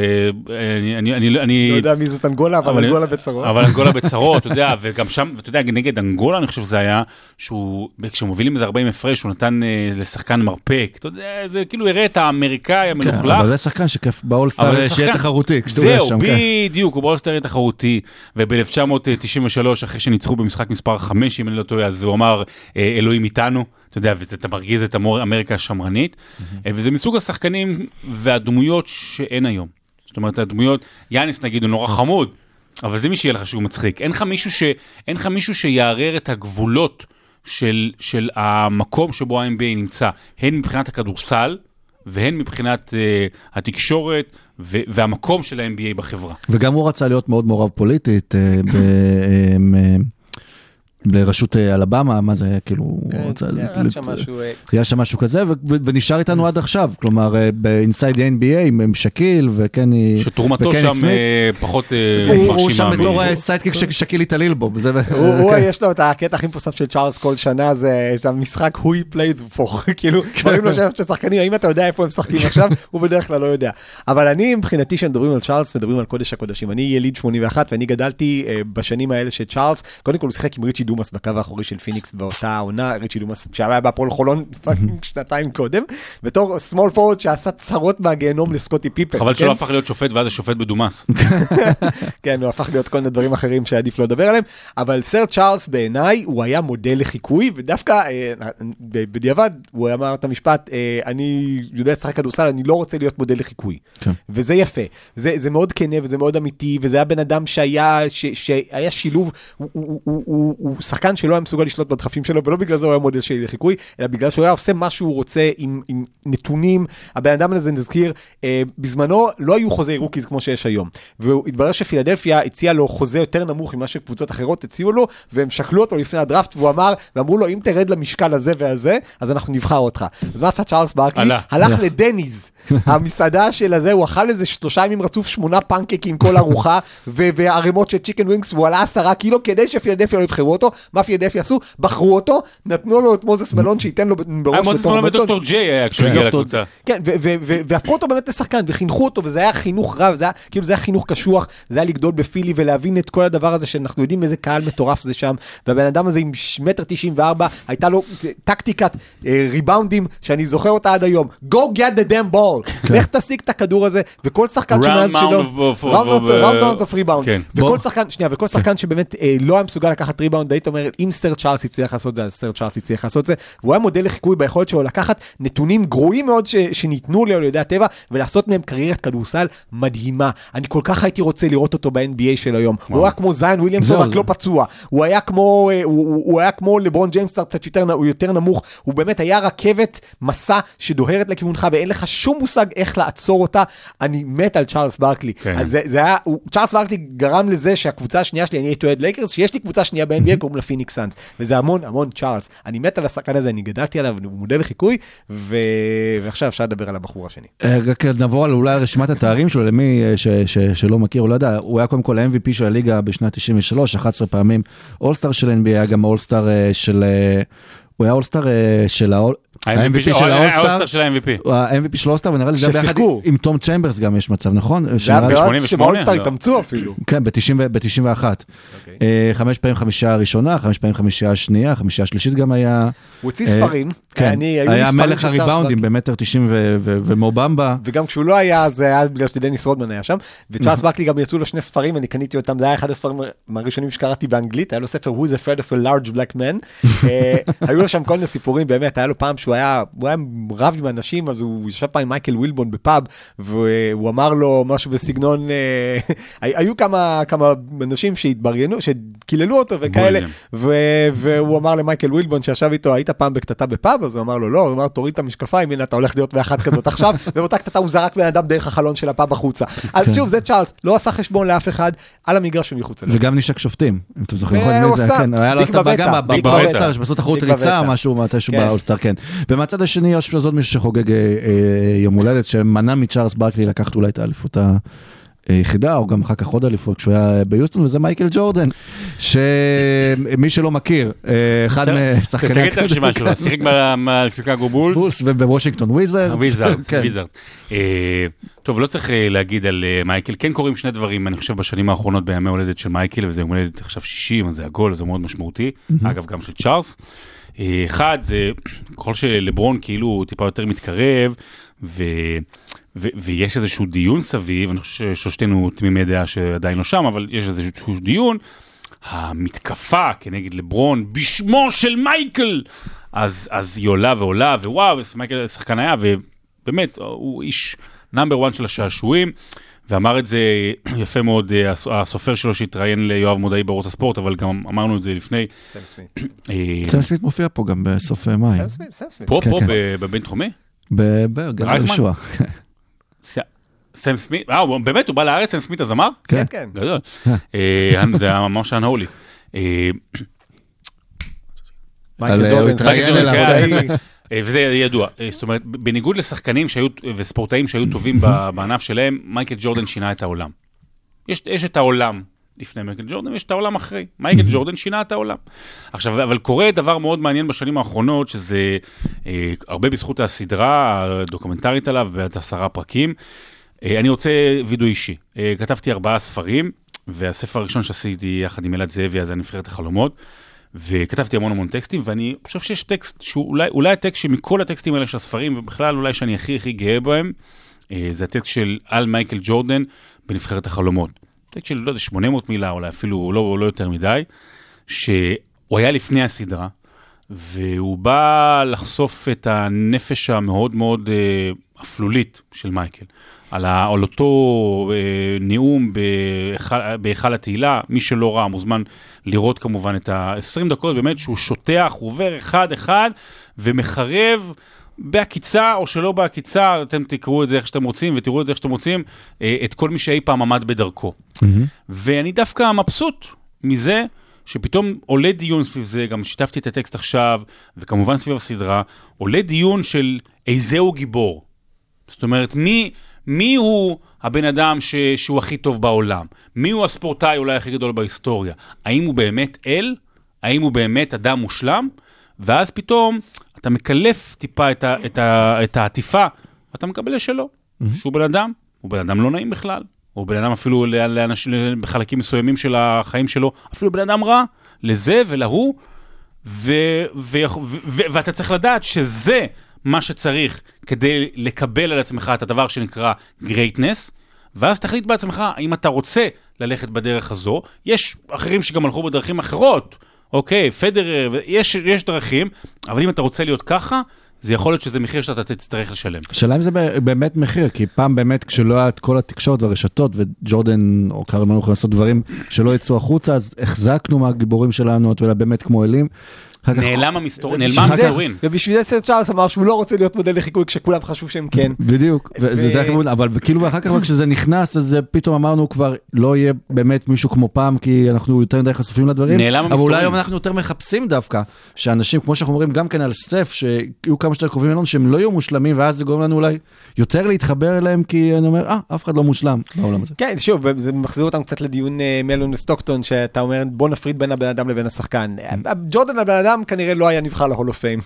אה, אני, אני, אני, לא יודע מי זאת אנגולה, אבל אבל- אנגולה בצרות. אבל אנגולה בצרות, אתה יודע, וגם שם, ואתה יודע, נגד אנגולה אני חושב שזה היה, שהוא, כשמובילים איזה 40 הפרש, הוא נתן אה, לשחקן מרפק, אתה יודע, זה כאילו הראה את האמריקאי כן, המלוכלך. אבל זה שחקן שכיף אבל באולסטאר זה שיהיה. תחרותי, זהו, כן. בדיוק, הוא באולסטר יהיה תחרותי, וב-1993, אחרי שניצחו במשחק מספר 5, אם אני לא טועה, אז הוא אמר, אלוהים איתנו, אתה יודע, ואתה מרגיז את המור- אמריקה השמרנית, אה, וזה מסוג השחקנים והדמויות שאין היום. זאת אומרת, הדמויות, יאניס נגיד, הוא נורא חמוד, אבל זה מי שיהיה לך שהוא מצחיק. אין לך מישהו, ש... אין לך מישהו שיערער את הגבולות של, של המקום שבו ה-NBA נמצא, הן מבחינת הכדורסל, והן מבחינת uh, התקשורת ו- והמקום של ה-NBA בחברה. וגם הוא רצה להיות מאוד מעורב פוליטית, אה, ב- אה, לראשות אה, אלבמה, מה זה, כאילו... כן, היה משהו, אה, היה שם משהו כזה, ונשאר איתנו עד עכשיו, כלומר, אה, ב-inside NBA עם שקיל וקני... שתרומתו שם. אה, פחות אה, הוא- הוא שם מרשימה. בתור אה, סיידקיק ששקיל התעליל בו. זה- הוא, הוא, כן. יש לו את הקטע הכי מפורסם של צ'ארלס כל שנה, זה יש שם משחק who he played for, כאילו, מראים לו שם ששחקנים, האם אתה יודע איפה הם משחקים עכשיו? הוא בדרך כלל לא יודע. אבל אני, מבחינתי, כשמדברים על צ'ארלס, מדברים על קודש הקודשים. אני יליד 81, ואני גדלתי אה, בשנים האלה של צ'ארלס, קודם כל הוא שיחק עם ריצ'י דומאס בקו האחורי של פיניקס באותה העונה, ריצ'י דומאס שהיה בהפועל חולון fucking שנתיים קודם, בתור small forward שעשה צרות מהגיהנום לסקוטי פיפן. חבל כן? שלא הפך להיות שופט ואז זה שופט בדומאס. כן, הוא הפך להיות כל מיני דברים אחרים שעדיף לא לדבר עליהם, אבל סר צ'ארלס בעיניי הוא היה מודל לחיקוי, ודווקא אה, בדיעבד הוא אמר את המשפט, אה, אני יודע לשחק כדורסל, אני לא רוצה להיות מודל לחיקוי. כן. וזה יפה, זה, מאוד כנה וזה מאוד אמיתי, וזה היה בן אדם שהיה שילוב, הוא, הוא, שחקן שלא היה מסוגל לשלוט בדחפים שלו, ולא בגלל זה הוא היה מודל של לחיקוי, אלא בגלל שהוא היה עושה מה שהוא רוצה עם, עם נתונים, הבן אדם הזה נזכיר, אה, בזמנו לא היו חוזי rookies כמו שיש היום, והתברר שפילדלפיה הציעה לו חוזה יותר נמוך ממה שקבוצות אחרות הציעו לו, והם שקלו אותו לפני הדראפט, והוא אמר, ואמרו לו, אם תרד למשקל הזה והזה, אז אנחנו נבחר אותך. אז מה עשה צ'ארלס ברקלי? הלך. לדניז, המסעדה של הזה, הוא אכל איזה שלושה ימים רצוף שמונה פנקקים כל ארוחה, וערימות של chicken wings, והוא עלה עשרה קילו כדי שפילדלפיה לא יבחרו אותו. מה פילדלפיה עשו? בחרו אותו, נתנו לו את מוזס מלון שייתן לו בראש מוזס בתור מלון. ודוקטור ג'יי היה כשהוא הגיע לקבוצה. כן, והפכו אותו באמת לשחקן, וחינכו אותו, וזה היה חינוך רב, זה היה, כאילו זה היה חינוך קשוח, זה היה לגדול בפילי ולהבין את כל הדבר הזה, שאנחנו יודעים איזה קהל מטורף זה שם, והבן אדם הזה עם מטר תשעים וארבע, הייתה לו טקטיקת אה, ריבאונדים, שאני זוכר אותה עד היום. Go get the damn ball, לך תשיג את הכדור הזה, וכל שחקן שמאז שלו, Round Mound of Rebound, כן. וכל. שחקן, שנייה, וכל שחקן שבאמת אה, לא היה מסוגל לקחת ריבאונד, היית אומר, אם סר צ'ארלס הצליח לעשות את זה, אז סר צ'ארלס הצליח לעשות את זה, והוא היה מודל לחיקוי ביכולת שלו לקחת נתונים גרועים מאוד שניתנו לו על ידי הטבע, ולעשות מהם קריירת כדורסל מדהימה. אני כל כך הייתי רוצה לראות אותו ב-NBA של היום. הוא היה כמו זיין וויליאמסון, רק לא פצוע. הוא היה כמו, אה, הוא, היה כמו לברון ג'יימס, קצת יותר, נ- הוא יותר נמוך. הוא באמת היה רכבת משא שדוהרת לכיוונך, ואין לך שום מושג איך לעצור אותה. אני מת על צ'ארלס ברקלי. כן. אז זה, זה היה, הוא, צ'ארלס ברקלי גרם לזה שהקבוצה השנייה שלי, אני הייתי אוהד לייקרס, שיש לי קבוצה שנייה ב-NBA, קוראים לה פיניקס סאנס. וזה המון המון צ'ארלס. אני מת על השחקן הזה, אני גדלתי עליו, הוא מודל לחיקוי, ו... ועכשיו אפשר לדבר על הבחור השני. אה, רק נעבור על אולי רשימת התארים שלו, למי אה, ש- ש- שלא מכיר או לא יודע, הוא היה קודם כל ה-MVP של הליגה בשנת 93, 11 פעמים אולסטאר של NBA, היה גם אולסטאר אה, של... הוא היה אולסטאר של האול... ה-MVP של האולסטאר. של ה-MVP. ה-MVP של האולסטאר, ונראה לי זה היה ביחד. עם תום צ'מברס גם יש מצב, נכון? זה היה שנראה לי- בעוד 88, שבאולסטאר לא. התאמצו אפילו. כן, ב-91. אוקיי. חמש פעמים חמישה הראשונה, חמש פעמים חמישה השנייה, חמישה השלישית גם היה. הוא הוציא אה, ספרים. כן, היו לי היה מלך הריבאונדים במטר תשעים ו- ו- ומובמבה. וגם כשהוא לא היה, זה היה בגלל שדניס רודמן היה שם. וצ'ארלס ברקלי גם יצאו לו שני ספרים, אני קניתי אותם, זה היה אחד הספרים הראשונים שקראתי באנגלית, היה לו ספר Who is afraid of a large black man. אה, היו לו שם כל מיני סיפורים, באמת, היה לו פעם שהוא היה, הוא היה רב עם אנשים, אז הוא ישב פעם עם מייקל ווילבון בפאב, והוא אמר לו משהו בסגנון, אה, היו כמה כמה אנשים שהתבריינו, שקיללו אותו וכאלה. ו- והוא אמר למייקל ווילבון שישב איתו, היית פעם בקטטה בפאב? אז הוא אמר לו, לא, הוא אמר, תוריד את המשקפיים, הנה אתה הולך להיות באחת כזאת עכשיו, ובאותה קטטה הוא זרק בן אדם דרך החלון של הפאב החוצה. אז שוב, זה צ'ארלס, לא עשה חשבון לאף אחד, על המגרש ומחוץ אליו. וגם נשק שופטים, אם אתם זוכרים, אה. כן, היה לו את בבטה גם באולסטאר, תחרות ביג ריצה. משהו מתישהו כן. באולסטאר, כן. ומהצד השני יש עוד מישהו שחוגג אה, אה, יום הולדת, שמנע מצ'ארלס ברקלי לקחת אולי את האליפות היחידה, או גם אחר כך עוד אליפות כשהוא היה ביוסטון, וזה מייקל ג'ורדן, שמי שלא מכיר, אה, אחד משחקני... תגיד את הרשימה שלו, שיחק בשיקגו בול. בולס ובוושינגטון וויזרדס. וויזארדס, כן. וויזארדס. אה, טוב, לא צריך להגיד על מייקל, כן קורים שני דברים, אני חושב, בשנים האחרונות בימי הולדת של מייקל, וזה יום הולדת עכשיו 60, אז זה עגול, זה מאוד משמעותי, אגב, גם של צ'ארלס. אחד, זה ככל שלברון כאילו טיפה יותר מתקרב, ו... ו- ויש איזשהו דיון סביב, אני חושב ששלושתנו תמימי דעה שעדיין לא שם, אבל יש איזשהו דיון, המתקפה כנגד לברון בשמו של מייקל, אז, אז היא עולה ועולה, ווואו, מייקל שחקן היה, ובאמת, הוא איש נאמבר 1 של השעשועים, ואמר את זה יפה מאוד אה, הס- הסופר שלו שהתראיין ליואב מודעי בערוץ הספורט, אבל גם אמרנו את זה לפני. סם סמית. אה, סם סמית מופיע פה גם בסוף אה, מאי. סם סמית, סם סמית. פה, כן, פה, כן. ב- בבין תחומי? ב- ב- גם רייכמן? יהושע. סם סמית, אה, באמת, הוא בא לארץ, סם סמית הזמר? כן, כן. גדול. אה, זה היה ממש unholy. מייקל על- אה, וזה ידוע. אה, זאת אומרת, בניגוד לשחקנים שהיו, וספורטאים שהיו טובים בענף שלהם, מייקל ג'ורדן שינה את העולם. יש, יש את העולם לפני מייקל ג'ורדן, ויש את העולם אחרי. מייקל ג'ורדן שינה את העולם. עכשיו, אבל קורה דבר מאוד מעניין בשנים האחרונות, שזה אה, הרבה בזכות הסדרה הדוקומנטרית עליו, בת עשרה פרקים. אה, אני רוצה וידאו אישי. אה, כתבתי ארבעה ספרים, והספר הראשון שעשיתי יחד עם אלעד זאבי, אז זה נבחרת החלומות. וכתבתי המון המון טקסטים, ואני חושב שיש טקסט שהוא אולי, אולי הטקסט שמכל הטקסטים האלה של הספרים, ובכלל אולי שאני הכי הכי גאה בהם, אה, זה הטקסט של על מייקל ג'ורדן בנבחרת החלומות. טקסט של, לא יודע, 800 מילה, אולי אפילו לא, לא יותר מדי, שהוא היה לפני הסדרה, והוא בא לחשוף את הנפש המאוד מאוד אה, אפלולית של מייקל. על, ה, על אותו אה, נאום בהיכל- התהילה, מי שלא ראה מוזמן לראות כמובן את ה-20 דקות באמת שהוא שוטח, הוא עובר אחד-אחד ומחרב בעקיצה או שלא בעקיצה, אתם תקראו את זה איך שאתם רוצים ותראו את זה איך שאתם רוצים, אה, את כל מי שאי פעם עמד בדרכו. ואני דווקא מבסוט מזה שפתאום עולה דיון סביב זה, גם שיתפתי את הטקסט עכשיו, וכמובן סביב הסדרה, עולה דיון של איזהו גיבור. זאת אומרת, מי, מי הוא הבן אדם ש, שהוא הכי טוב בעולם? מי הוא הספורטאי אולי הכי גדול בהיסטוריה? האם הוא באמת אל? האם הוא באמת אדם מושלם? ואז פתאום אתה מקלף טיפה את, ה, את, ה, את העטיפה, ואתה מקבל שלא. שהוא בן אדם, הוא בן אדם לא נעים בכלל. הוא בן אדם אפילו ל- לאנשים, בחלקים מסוימים של החיים שלו, אפילו בן אדם רע, לזה ולהוא, ו, ו, ו, ו, ואתה צריך לדעת שזה מה שצריך כדי לקבל על עצמך את הדבר שנקרא greatness, ואז תחליט בעצמך האם אתה רוצה ללכת בדרך הזו. יש אחרים שגם הלכו בדרכים אחרות, אוקיי, פדרר, יש, יש דרכים, אבל אם אתה רוצה להיות ככה, זה יכול להיות שזה מחיר שאתה תצטרך לשלם. השאלה אם זה באמת מחיר, כי פעם באמת כשלא היה את כל התקשורת והרשתות, וג'ורדן או קארל מנו יכולים לעשות דברים שלא יצאו החוצה, אז החזקנו מהגיבורים שלנו, אתה יודע, באמת כמו אלים. אחר נעלם המסתורין, נעלמה ובשביל זה- המסתורין. ובשביל זה סרט צ'ארלס אמר שהוא לא רוצה להיות מודל לחיקוי כשכולם חשבו שהם כן. בדיוק, זה הכי מעולה, אבל כאילו ואחר כך אבל כשזה נכנס, אז זה פתאום אמרנו כבר לא יהיה באמת מישהו כמו פעם, כי אנחנו יותר מדי חשופים לדברים, נעלם אבל המסתורין. אולי היום אנחנו יותר מחפשים דווקא, שאנשים, כמו שאנחנו אומרים גם כן על סטף, שיהיו כמה שיותר קרובים אלינו, שהם לא יהיו מושלמים, ואז זה גורם לנו אולי יותר להתחבר אליהם, כי אני אומר, אה, אף אחד לא מושלם בעולם הזה. כן, שוב, זה מחזיר אותנו קצת לדיון מלון וסטוקטון, שאתה אומר, בוא נפריד בין הבן אדם לבין השחקן. ג'ורדן הבן אדם כנראה לא היה נבחר ל Hall of Fame.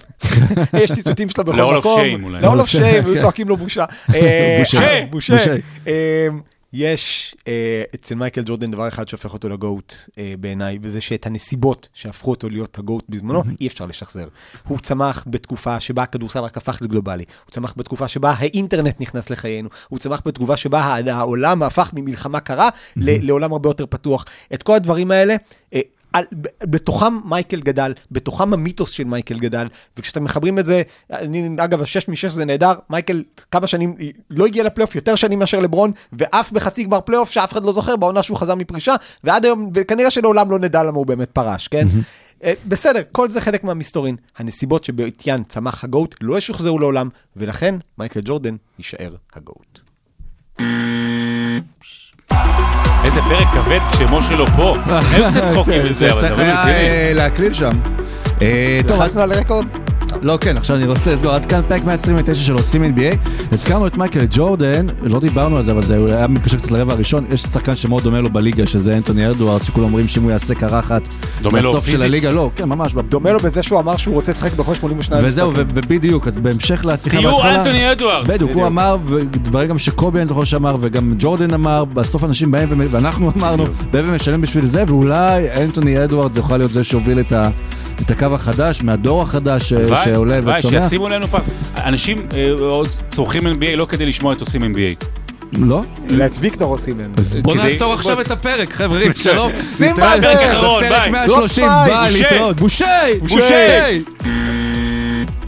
יש ציטוטים שלו בכל ל-Hall of מקום. Shame אולי. ל Hall of Shame, היו צועקים לו בושה. אה, בושה. אה, בושה. בושה. אה, יש אה, אצל מייקל ג'ורדן דבר אחד שהופך אותו לגוט בעיניי, וזה שאת הנסיבות שהפכו אותו להיות הגוט בזמנו, אי אפשר לשחזר. הוא צמח בתקופה שבה הכדורסל רק הפך לגלובלי, הוא צמח בתקופה שבה האינטרנט נכנס לחיינו, הוא צמח בתקופה שבה העולם הפך ממלחמה קרה ל- לעולם הרבה יותר פתוח. את כל הדברים האלה, על, בתוכם מייקל גדל, בתוכם המיתוס של מייקל גדל, וכשאתם מחברים את זה, אני, אגב, השש משש זה נהדר, מייקל כמה שנים, לא הגיע לפלייאוף יותר שנים מאשר לברון, ואף בחצי גמר פלייאוף שאף אחד לא זוכר, בעונה שהוא חזר מפרישה, ועד היום, וכנראה שלעולם לא נדע למה הוא באמת פרש, כן? אה, בסדר, כל זה חלק מהמסתורין. הנסיבות שבעטיין צמח ה-GOAT לא ישוחזרו לעולם, ולכן מייקל ג'ורדן יישאר ה-GOAT. איזה פרק כבד כשמשה לא פה. אין יוצא צחוקים בזה, אבל צריך דברים היה רציניים. אה, להקליל שם. אה, טוב, לחצנו על רקורד? לא, כן, עכשיו אני רוצה לסגור עד כאן פרק 129 של עושים NBA. הזכרנו את מייקל ג'ורדן, לא דיברנו על זה, אבל זה היה מתקשר קצת לרבע הראשון. יש שחקן שמאוד דומה לו בליגה, שזה אנטוני אדוארד, שכולם אומרים שאם הוא יעשה קרחת בסוף של? הליגה, לא, כן, ממש. דומה לו בזה שהוא אמר שהוא רוצה לשחק בכל 82 וזהו, ובדיוק, אז בהמשך לשיחה תהיו בהתחלה- אנטוני אדוארד. בדיוק, הוא אמר, ודברים גם שקובי אני זוכר שאמר, וגם ג'ורדן אמר, בסוף אנשים באים, ואנחנו אמרנו, באים ומשלם בשביל זה, ואולי אנטוני אדוארד זה יכול להיות זה שהוביל את ה- את הקו החדש, מהדור החדש ש- הלוואי, שעולה הלוואי, וצומח. שישימו לנו פעם. אנשים אה, עוד צורכים NBA לא כדי לשמוע את עושים NBA. לא? עושים לנו. אז בוא נעצור עכשיו את הפרק, חברים, שלום. שים בפרק האחרון, בפרק ביי. 130, drop ביי, בושי. להתראות. בושי! בושי.